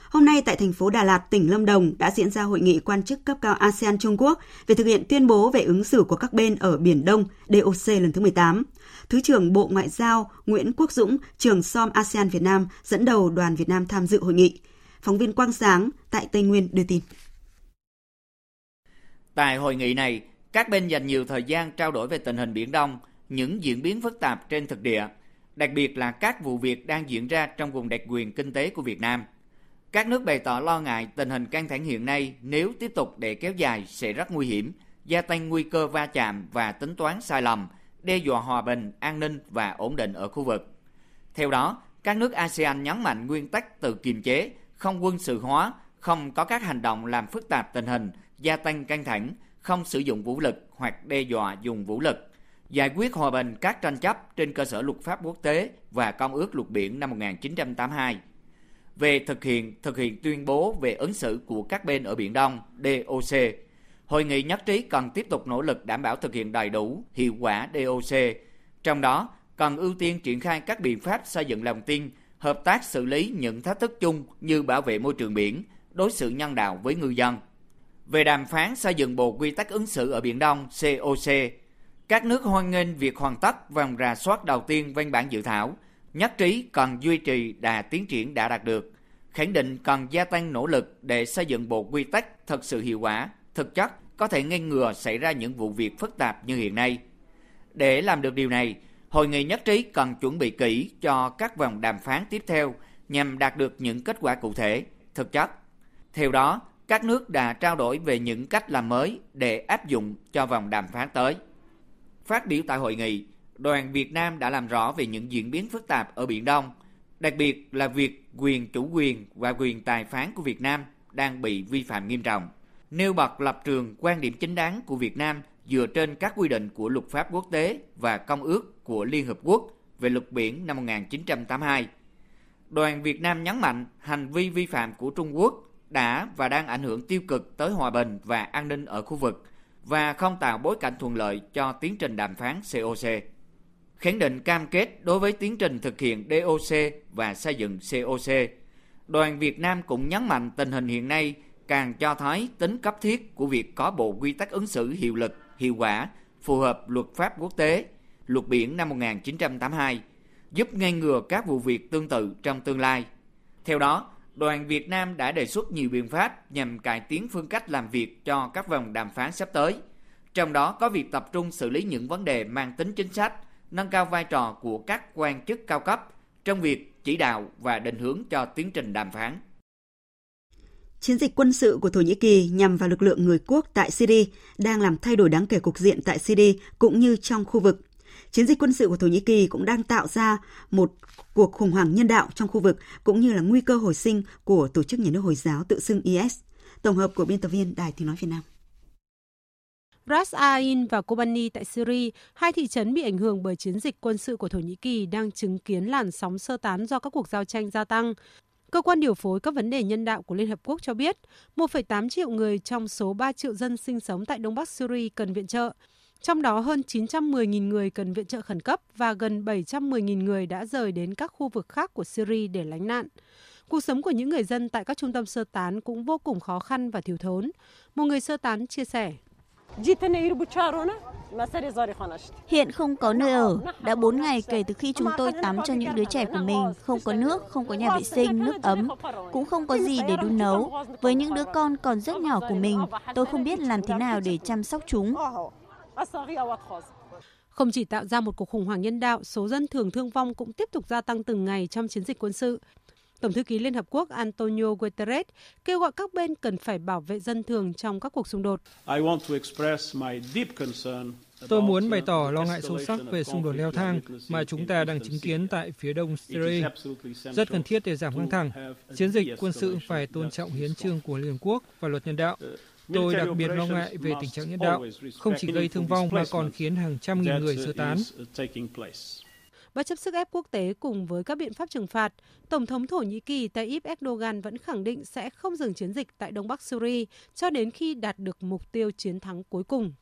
Hôm nay tại thành phố Đà Lạt, tỉnh Lâm Đồng đã diễn ra hội nghị quan chức cấp cao ASEAN Trung Quốc về thực hiện tuyên bố về ứng xử của các bên ở Biển Đông DOC lần thứ 18. Thứ trưởng Bộ Ngoại giao Nguyễn Quốc Dũng, trưởng SOM ASEAN Việt Nam dẫn đầu đoàn Việt Nam tham dự hội nghị. Phóng viên Quang Sáng tại Tây Nguyên đưa tin. Tại hội nghị này, các bên dành nhiều thời gian trao đổi về tình hình Biển Đông, những diễn biến phức tạp trên thực địa, đặc biệt là các vụ việc đang diễn ra trong vùng đặc quyền kinh tế của Việt Nam. Các nước bày tỏ lo ngại tình hình căng thẳng hiện nay nếu tiếp tục để kéo dài sẽ rất nguy hiểm, gia tăng nguy cơ va chạm và tính toán sai lầm, đe dọa hòa bình, an ninh và ổn định ở khu vực. Theo đó, các nước ASEAN nhấn mạnh nguyên tắc tự kiềm chế, không quân sự hóa, không có các hành động làm phức tạp tình hình, gia tăng căng thẳng, không sử dụng vũ lực hoặc đe dọa dùng vũ lực, giải quyết hòa bình các tranh chấp trên cơ sở luật pháp quốc tế và Công ước Luật Biển năm 1982. Về thực hiện thực hiện tuyên bố về ứng xử của các bên ở Biển Đông DOC, hội nghị nhất trí cần tiếp tục nỗ lực đảm bảo thực hiện đầy đủ, hiệu quả DOC, trong đó cần ưu tiên triển khai các biện pháp xây dựng lòng tin, hợp tác xử lý những thách thức chung như bảo vệ môi trường biển, đối xử nhân đạo với ngư dân. Về đàm phán xây dựng bộ quy tắc ứng xử ở Biển Đông COC, các nước hoan nghênh việc hoàn tất vòng rà soát đầu tiên văn bản dự thảo, nhất trí cần duy trì đà tiến triển đã đạt được, khẳng định cần gia tăng nỗ lực để xây dựng bộ quy tắc thật sự hiệu quả, thực chất có thể ngăn ngừa xảy ra những vụ việc phức tạp như hiện nay. Để làm được điều này, hội nghị nhất trí cần chuẩn bị kỹ cho các vòng đàm phán tiếp theo nhằm đạt được những kết quả cụ thể, thực chất. Theo đó, các nước đã trao đổi về những cách làm mới để áp dụng cho vòng đàm phán tới. Phát biểu tại hội nghị, đoàn Việt Nam đã làm rõ về những diễn biến phức tạp ở Biển Đông, đặc biệt là việc quyền chủ quyền và quyền tài phán của Việt Nam đang bị vi phạm nghiêm trọng. Nêu bật lập trường quan điểm chính đáng của Việt Nam dựa trên các quy định của luật pháp quốc tế và công ước của Liên Hợp Quốc về luật biển năm 1982. Đoàn Việt Nam nhấn mạnh hành vi vi phạm của Trung Quốc đã và đang ảnh hưởng tiêu cực tới hòa bình và an ninh ở khu vực và không tạo bối cảnh thuận lợi cho tiến trình đàm phán COC. Khẳng định cam kết đối với tiến trình thực hiện DOC và xây dựng COC, đoàn Việt Nam cũng nhấn mạnh tình hình hiện nay càng cho thấy tính cấp thiết của việc có bộ quy tắc ứng xử hiệu lực, hiệu quả, phù hợp luật pháp quốc tế, luật biển năm 1982, giúp ngăn ngừa các vụ việc tương tự trong tương lai. Theo đó, đoàn Việt Nam đã đề xuất nhiều biện pháp nhằm cải tiến phương cách làm việc cho các vòng đàm phán sắp tới. Trong đó có việc tập trung xử lý những vấn đề mang tính chính sách, nâng cao vai trò của các quan chức cao cấp trong việc chỉ đạo và định hướng cho tiến trình đàm phán. Chiến dịch quân sự của Thổ Nhĩ Kỳ nhằm vào lực lượng người quốc tại Syria đang làm thay đổi đáng kể cục diện tại Syria cũng như trong khu vực. Chiến dịch quân sự của Thổ Nhĩ Kỳ cũng đang tạo ra một cuộc khủng hoảng nhân đạo trong khu vực cũng như là nguy cơ hồi sinh của tổ chức nhà nước Hồi giáo tự xưng IS. Tổng hợp của biên tập viên Đài Tiếng Nói Việt Nam. Ras Ain và Kobani tại Syria, hai thị trấn bị ảnh hưởng bởi chiến dịch quân sự của Thổ Nhĩ Kỳ đang chứng kiến làn sóng sơ tán do các cuộc giao tranh gia tăng. Cơ quan điều phối các vấn đề nhân đạo của Liên Hợp Quốc cho biết 1,8 triệu người trong số 3 triệu dân sinh sống tại Đông Bắc Syria cần viện trợ. Trong đó hơn 910.000 người cần viện trợ khẩn cấp và gần 710.000 người đã rời đến các khu vực khác của Syria để lánh nạn. Cuộc sống của những người dân tại các trung tâm sơ tán cũng vô cùng khó khăn và thiếu thốn. Một người sơ tán chia sẻ. Hiện không có nơi ở. Đã 4 ngày kể từ khi chúng tôi tắm cho những đứa trẻ của mình. Không có nước, không có nhà vệ sinh, nước ấm. Cũng không có gì để đun nấu. Với những đứa con còn rất nhỏ của mình, tôi không biết làm thế nào để chăm sóc chúng. Không chỉ tạo ra một cuộc khủng hoảng nhân đạo, số dân thường thương vong cũng tiếp tục gia tăng từng ngày trong chiến dịch quân sự. Tổng thư ký Liên Hợp Quốc Antonio Guterres kêu gọi các bên cần phải bảo vệ dân thường trong các cuộc xung đột. Tôi muốn bày tỏ lo ngại sâu sắc về xung đột leo thang mà chúng ta đang chứng kiến tại phía đông Syria. Rất cần thiết để giảm căng thẳng. Chiến dịch quân sự phải tôn trọng hiến trương của Liên Hợp Quốc và luật nhân đạo. Tôi đặc biệt lo ngại về tình trạng nhân đạo, không chỉ gây thương vong mà còn khiến hàng trăm nghìn người sơ tán. Bất chấp sức ép quốc tế cùng với các biện pháp trừng phạt, Tổng thống Thổ Nhĩ Kỳ Tayyip Erdogan vẫn khẳng định sẽ không dừng chiến dịch tại Đông Bắc Syria cho đến khi đạt được mục tiêu chiến thắng cuối cùng.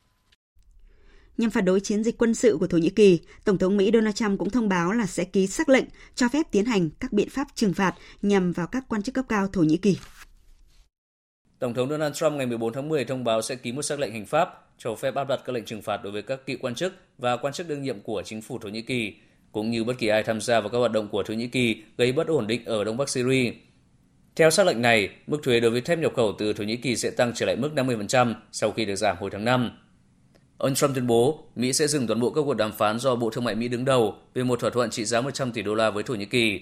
Nhằm phản đối chiến dịch quân sự của Thổ Nhĩ Kỳ, Tổng thống Mỹ Donald Trump cũng thông báo là sẽ ký xác lệnh cho phép tiến hành các biện pháp trừng phạt nhằm vào các quan chức cấp cao Thổ Nhĩ Kỳ. Tổng thống Donald Trump ngày 14 tháng 10 thông báo sẽ ký một sắc lệnh hành pháp cho phép áp đặt các lệnh trừng phạt đối với các cựu quan chức và quan chức đương nhiệm của chính phủ Thổ Nhĩ Kỳ, cũng như bất kỳ ai tham gia vào các hoạt động của Thổ Nhĩ Kỳ gây bất ổn định ở Đông Bắc Syria. Theo sắc lệnh này, mức thuế đối với thép nhập khẩu từ Thổ Nhĩ Kỳ sẽ tăng trở lại mức 50% sau khi được giảm hồi tháng 5. Ông Trump tuyên bố Mỹ sẽ dừng toàn bộ các cuộc đàm phán do Bộ Thương mại Mỹ đứng đầu về một thỏa thuận trị giá 100 tỷ đô la với Thổ Nhĩ Kỳ.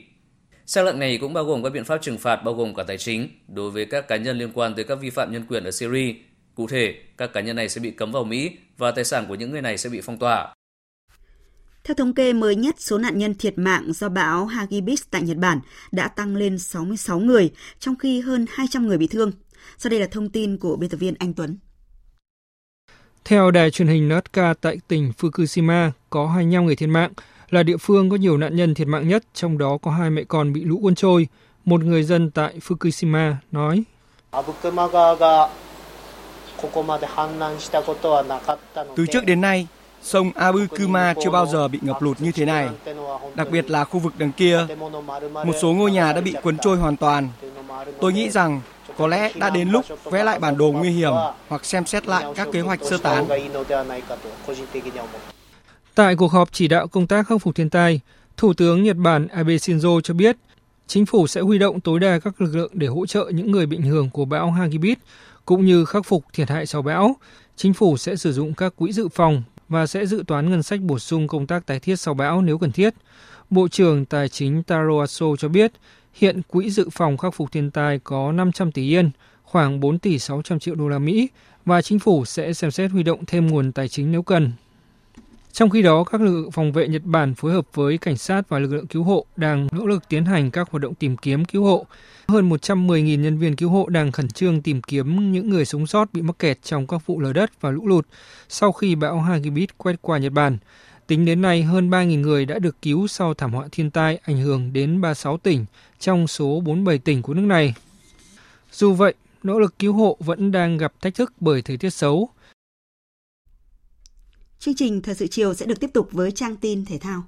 Xác lệnh này cũng bao gồm các biện pháp trừng phạt bao gồm cả tài chính đối với các cá nhân liên quan tới các vi phạm nhân quyền ở Syria. Cụ thể, các cá nhân này sẽ bị cấm vào Mỹ và tài sản của những người này sẽ bị phong tỏa. Theo thống kê mới nhất, số nạn nhân thiệt mạng do bão Hagibis tại Nhật Bản đã tăng lên 66 người, trong khi hơn 200 người bị thương. Sau đây là thông tin của biên tập viên Anh Tuấn. Theo đài truyền hình Nasca tại tỉnh Fukushima, có 25 người thiệt mạng, là địa phương có nhiều nạn nhân thiệt mạng nhất, trong đó có hai mẹ con bị lũ cuốn trôi. Một người dân tại Fukushima nói. Từ trước đến nay, sông Abukuma chưa bao giờ bị ngập lụt như thế này. Đặc biệt là khu vực đằng kia, một số ngôi nhà đã bị cuốn trôi hoàn toàn. Tôi nghĩ rằng có lẽ đã đến lúc vẽ lại bản đồ nguy hiểm hoặc xem xét lại các kế hoạch sơ tán. Tại cuộc họp chỉ đạo công tác khắc phục thiên tai, Thủ tướng Nhật Bản Abe Shinzo cho biết chính phủ sẽ huy động tối đa các lực lượng để hỗ trợ những người bị ảnh hưởng của bão Hagibis cũng như khắc phục thiệt hại sau bão. Chính phủ sẽ sử dụng các quỹ dự phòng và sẽ dự toán ngân sách bổ sung công tác tái thiết sau bão nếu cần thiết. Bộ trưởng Tài chính Taro Aso cho biết hiện quỹ dự phòng khắc phục thiên tai có 500 tỷ yên, khoảng 4 tỷ 600 triệu đô la Mỹ và chính phủ sẽ xem xét huy động thêm nguồn tài chính nếu cần. Trong khi đó, các lực lượng phòng vệ Nhật Bản phối hợp với cảnh sát và lực lượng cứu hộ đang nỗ lực tiến hành các hoạt động tìm kiếm cứu hộ. Hơn 110.000 nhân viên cứu hộ đang khẩn trương tìm kiếm những người sống sót bị mắc kẹt trong các vụ lở đất và lũ lụt sau khi bão Hagibis quét qua Nhật Bản. Tính đến nay, hơn 3.000 người đã được cứu sau thảm họa thiên tai ảnh hưởng đến 36 tỉnh trong số 47 tỉnh của nước này. Dù vậy, nỗ lực cứu hộ vẫn đang gặp thách thức bởi thời tiết xấu. Chương trình Thời sự chiều sẽ được tiếp tục với trang tin thể thao.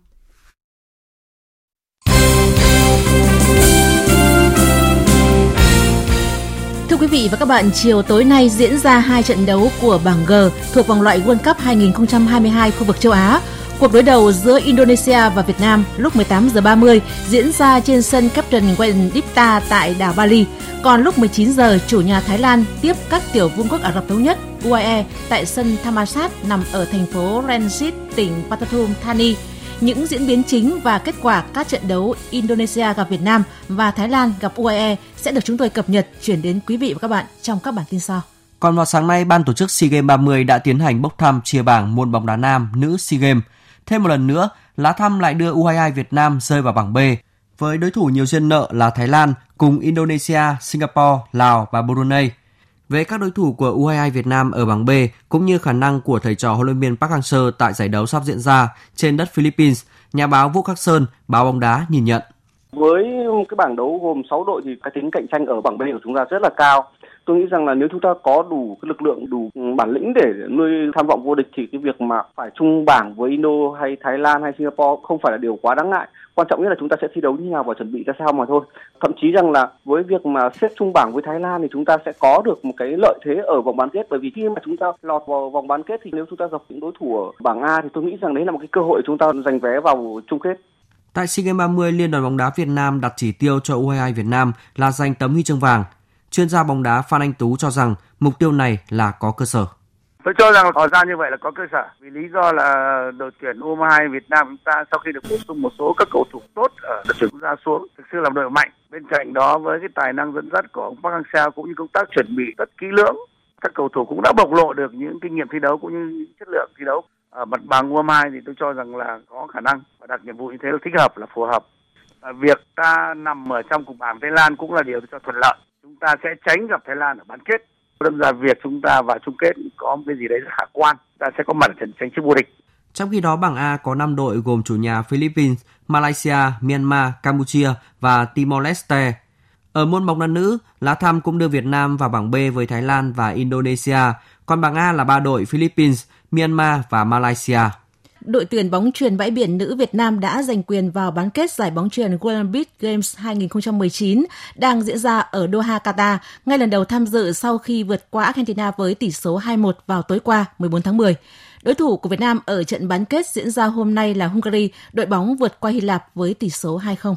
Thưa quý vị và các bạn, chiều tối nay diễn ra hai trận đấu của bảng G thuộc vòng loại World Cup 2022 khu vực châu Á. Cuộc đối đầu giữa Indonesia và Việt Nam lúc 18 giờ 30 diễn ra trên sân Captain Wayne Dipta tại đảo Bali. Còn lúc 19 giờ, chủ nhà Thái Lan tiếp các tiểu vương quốc Ả Rập Thống Nhất UAE tại sân Thammasat nằm ở thành phố Rangsit, tỉnh Pathum Thani. Những diễn biến chính và kết quả các trận đấu Indonesia gặp Việt Nam và Thái Lan gặp UAE sẽ được chúng tôi cập nhật chuyển đến quý vị và các bạn trong các bản tin sau. Còn vào sáng nay, ban tổ chức SEA Games 30 đã tiến hành bốc thăm chia bảng môn bóng đá nam nữ SEA Games. Thêm một lần nữa, lá thăm lại đưa U22 Việt Nam rơi vào bảng B với đối thủ nhiều duyên nợ là Thái Lan cùng Indonesia, Singapore, Lào và Brunei. Về các đối thủ của U22 Việt Nam ở bảng B cũng như khả năng của thầy trò huấn luyện viên Park Hang-seo tại giải đấu sắp diễn ra trên đất Philippines, nhà báo Vũ Khắc Sơn, báo bóng đá nhìn nhận. Với cái bảng đấu gồm 6 đội thì cái tính cạnh tranh ở bảng B của chúng ta rất là cao tôi nghĩ rằng là nếu chúng ta có đủ cái lực lượng đủ bản lĩnh để nuôi tham vọng vô địch thì cái việc mà phải chung bảng với Indo hay Thái Lan hay Singapore không phải là điều quá đáng ngại. Quan trọng nhất là chúng ta sẽ thi đấu như nào và chuẩn bị ra sao mà thôi. Thậm chí rằng là với việc mà xếp chung bảng với Thái Lan thì chúng ta sẽ có được một cái lợi thế ở vòng bán kết. Bởi vì khi mà chúng ta lọt vào vòng bán kết thì nếu chúng ta gặp những đối thủ ở bảng A thì tôi nghĩ rằng đấy là một cái cơ hội chúng ta giành vé vào chung kết. Tại SEA Games 30, Liên đoàn bóng đá Việt Nam đặt chỉ tiêu cho U22 Việt Nam là giành tấm huy chương vàng. Chuyên gia bóng đá Phan Anh Tú cho rằng mục tiêu này là có cơ sở. Tôi cho rằng họ ra như vậy là có cơ sở vì lý do là đội tuyển U22 Việt Nam chúng ta sau khi được bổ sung một số các cầu thủ tốt ở đội tuyển quốc gia xuống thực sự là đội mạnh. Bên cạnh đó với cái tài năng dẫn dắt của ông Park Hang-seo cũng như công tác chuẩn bị rất kỹ lưỡng, các cầu thủ cũng đã bộc lộ được những kinh nghiệm thi đấu cũng như chất lượng thi đấu. Ở mặt bằng U22 thì tôi cho rằng là có khả năng và đặt nhiệm vụ như thế là thích hợp là phù hợp. Việc ta nằm ở trong cục bảng Thái Lan cũng là điều cho thuận lợi chúng ta sẽ tránh gặp Thái Lan ở bán kết. Đâm ra việc chúng ta vào chung kết có một cái gì đấy rất khả quan, ta sẽ có mặt trận tranh chức vô địch. Trong khi đó, bảng A có 5 đội gồm chủ nhà Philippines, Malaysia, Myanmar, Campuchia và Timor-Leste. Ở môn bóng đá nữ, lá thăm cũng đưa Việt Nam vào bảng B với Thái Lan và Indonesia, còn bảng A là ba đội Philippines, Myanmar và Malaysia đội tuyển bóng truyền bãi biển nữ Việt Nam đã giành quyền vào bán kết giải bóng truyền Beach Games 2019 đang diễn ra ở Doha, Qatar, ngay lần đầu tham dự sau khi vượt qua Argentina với tỷ số 2-1 vào tối qua 14 tháng 10. Đối thủ của Việt Nam ở trận bán kết diễn ra hôm nay là Hungary, đội bóng vượt qua Hy Lạp với tỷ số 2-0.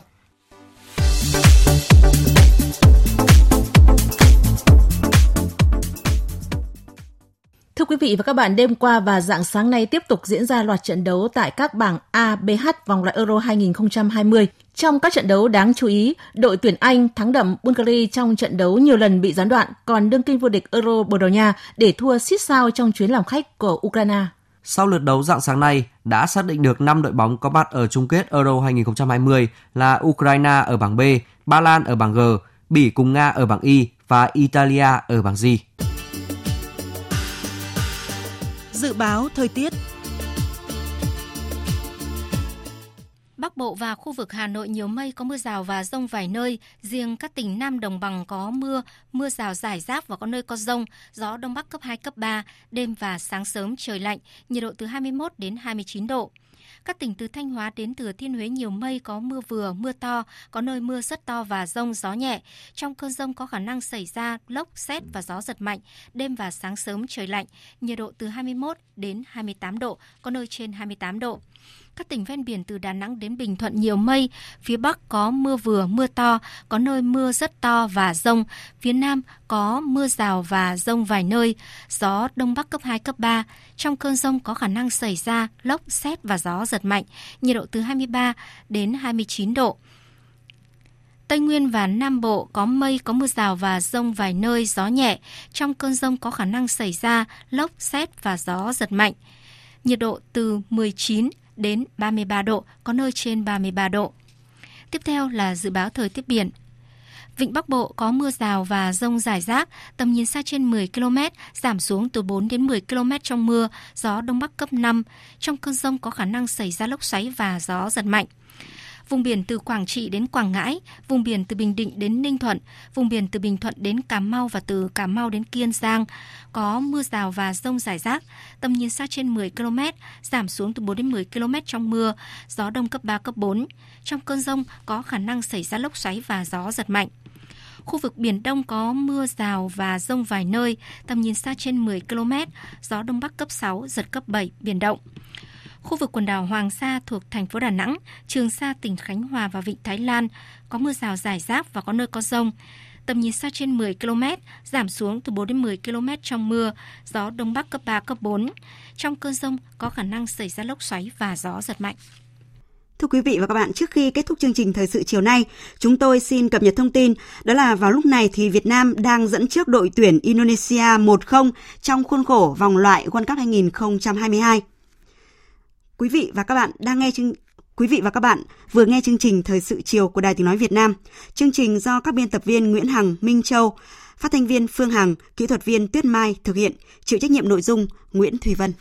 Thưa quý vị và các bạn, đêm qua và dạng sáng nay tiếp tục diễn ra loạt trận đấu tại các bảng A, B, H vòng loại Euro 2020. Trong các trận đấu đáng chú ý, đội tuyển Anh thắng đậm Bulgaria trong trận đấu nhiều lần bị gián đoạn, còn đương kim vô địch Euro Bồ Đào Nha để thua xít sao trong chuyến làm khách của Ukraine. Sau lượt đấu dạng sáng nay, đã xác định được 5 đội bóng có mặt ở chung kết Euro 2020 là Ukraine ở bảng B, Ba Lan ở bảng G, Bỉ cùng Nga ở bảng Y và Italia ở bảng G. Dự báo thời tiết. Bắc Bộ và khu vực Hà Nội nhiều mây có mưa rào và rông vài nơi, riêng các tỉnh Nam Đồng bằng có mưa, mưa rào rải rác và có nơi có rông, gió Đông Bắc cấp 2, cấp 3, đêm và sáng sớm trời lạnh, nhiệt độ từ 21 đến 29 độ. Các tỉnh từ Thanh Hóa đến Thừa Thiên Huế nhiều mây có mưa vừa, mưa to, có nơi mưa rất to và rông gió nhẹ. Trong cơn rông có khả năng xảy ra lốc, xét và gió giật mạnh. Đêm và sáng sớm trời lạnh, nhiệt độ từ 21 đến 28 độ, có nơi trên 28 độ. Các tỉnh ven biển từ Đà Nẵng đến Bình Thuận nhiều mây, phía Bắc có mưa vừa, mưa to, có nơi mưa rất to và rông. Phía Nam có mưa rào và rông vài nơi, gió Đông Bắc cấp 2, cấp 3. Trong cơn rông có khả năng xảy ra lốc, xét và gió giật mạnh, nhiệt độ từ 23 đến 29 độ. Tây Nguyên và Nam Bộ có mây, có mưa rào và rông vài nơi, gió nhẹ. Trong cơn rông có khả năng xảy ra lốc, xét và gió giật mạnh nhiệt độ từ 19 đến 33 độ, có nơi trên 33 độ. Tiếp theo là dự báo thời tiết biển. Vịnh Bắc Bộ có mưa rào và rông rải rác, tầm nhìn xa trên 10 km, giảm xuống từ 4 đến 10 km trong mưa, gió Đông Bắc cấp 5. Trong cơn rông có khả năng xảy ra lốc xoáy và gió giật mạnh vùng biển từ Quảng Trị đến Quảng Ngãi, vùng biển từ Bình Định đến Ninh Thuận, vùng biển từ Bình Thuận đến Cà Mau và từ Cà Mau đến Kiên Giang có mưa rào và rông rải rác, tầm nhìn xa trên 10 km, giảm xuống từ 4 đến 10 km trong mưa, gió đông cấp 3 cấp 4. Trong cơn rông có khả năng xảy ra lốc xoáy và gió giật mạnh. Khu vực Biển Đông có mưa rào và rông vài nơi, tầm nhìn xa trên 10 km, gió Đông Bắc cấp 6, giật cấp 7, biển động. Khu vực quần đảo Hoàng Sa thuộc thành phố Đà Nẵng, Trường Sa tỉnh Khánh Hòa và Vịnh Thái Lan có mưa rào rải rác và có nơi có rông. Tầm nhìn xa trên 10 km, giảm xuống từ 4 đến 10 km trong mưa, gió Đông Bắc cấp 3, cấp 4. Trong cơn rông có khả năng xảy ra lốc xoáy và gió giật mạnh. Thưa quý vị và các bạn, trước khi kết thúc chương trình thời sự chiều nay, chúng tôi xin cập nhật thông tin đó là vào lúc này thì Việt Nam đang dẫn trước đội tuyển Indonesia 1-0 trong khuôn khổ vòng loại World Cup 2022. Quý vị và các bạn đang nghe chương Quý vị và các bạn vừa nghe chương trình Thời sự chiều của Đài Tiếng Nói Việt Nam. Chương trình do các biên tập viên Nguyễn Hằng, Minh Châu, phát thanh viên Phương Hằng, kỹ thuật viên Tuyết Mai thực hiện, chịu trách nhiệm nội dung Nguyễn Thùy Vân.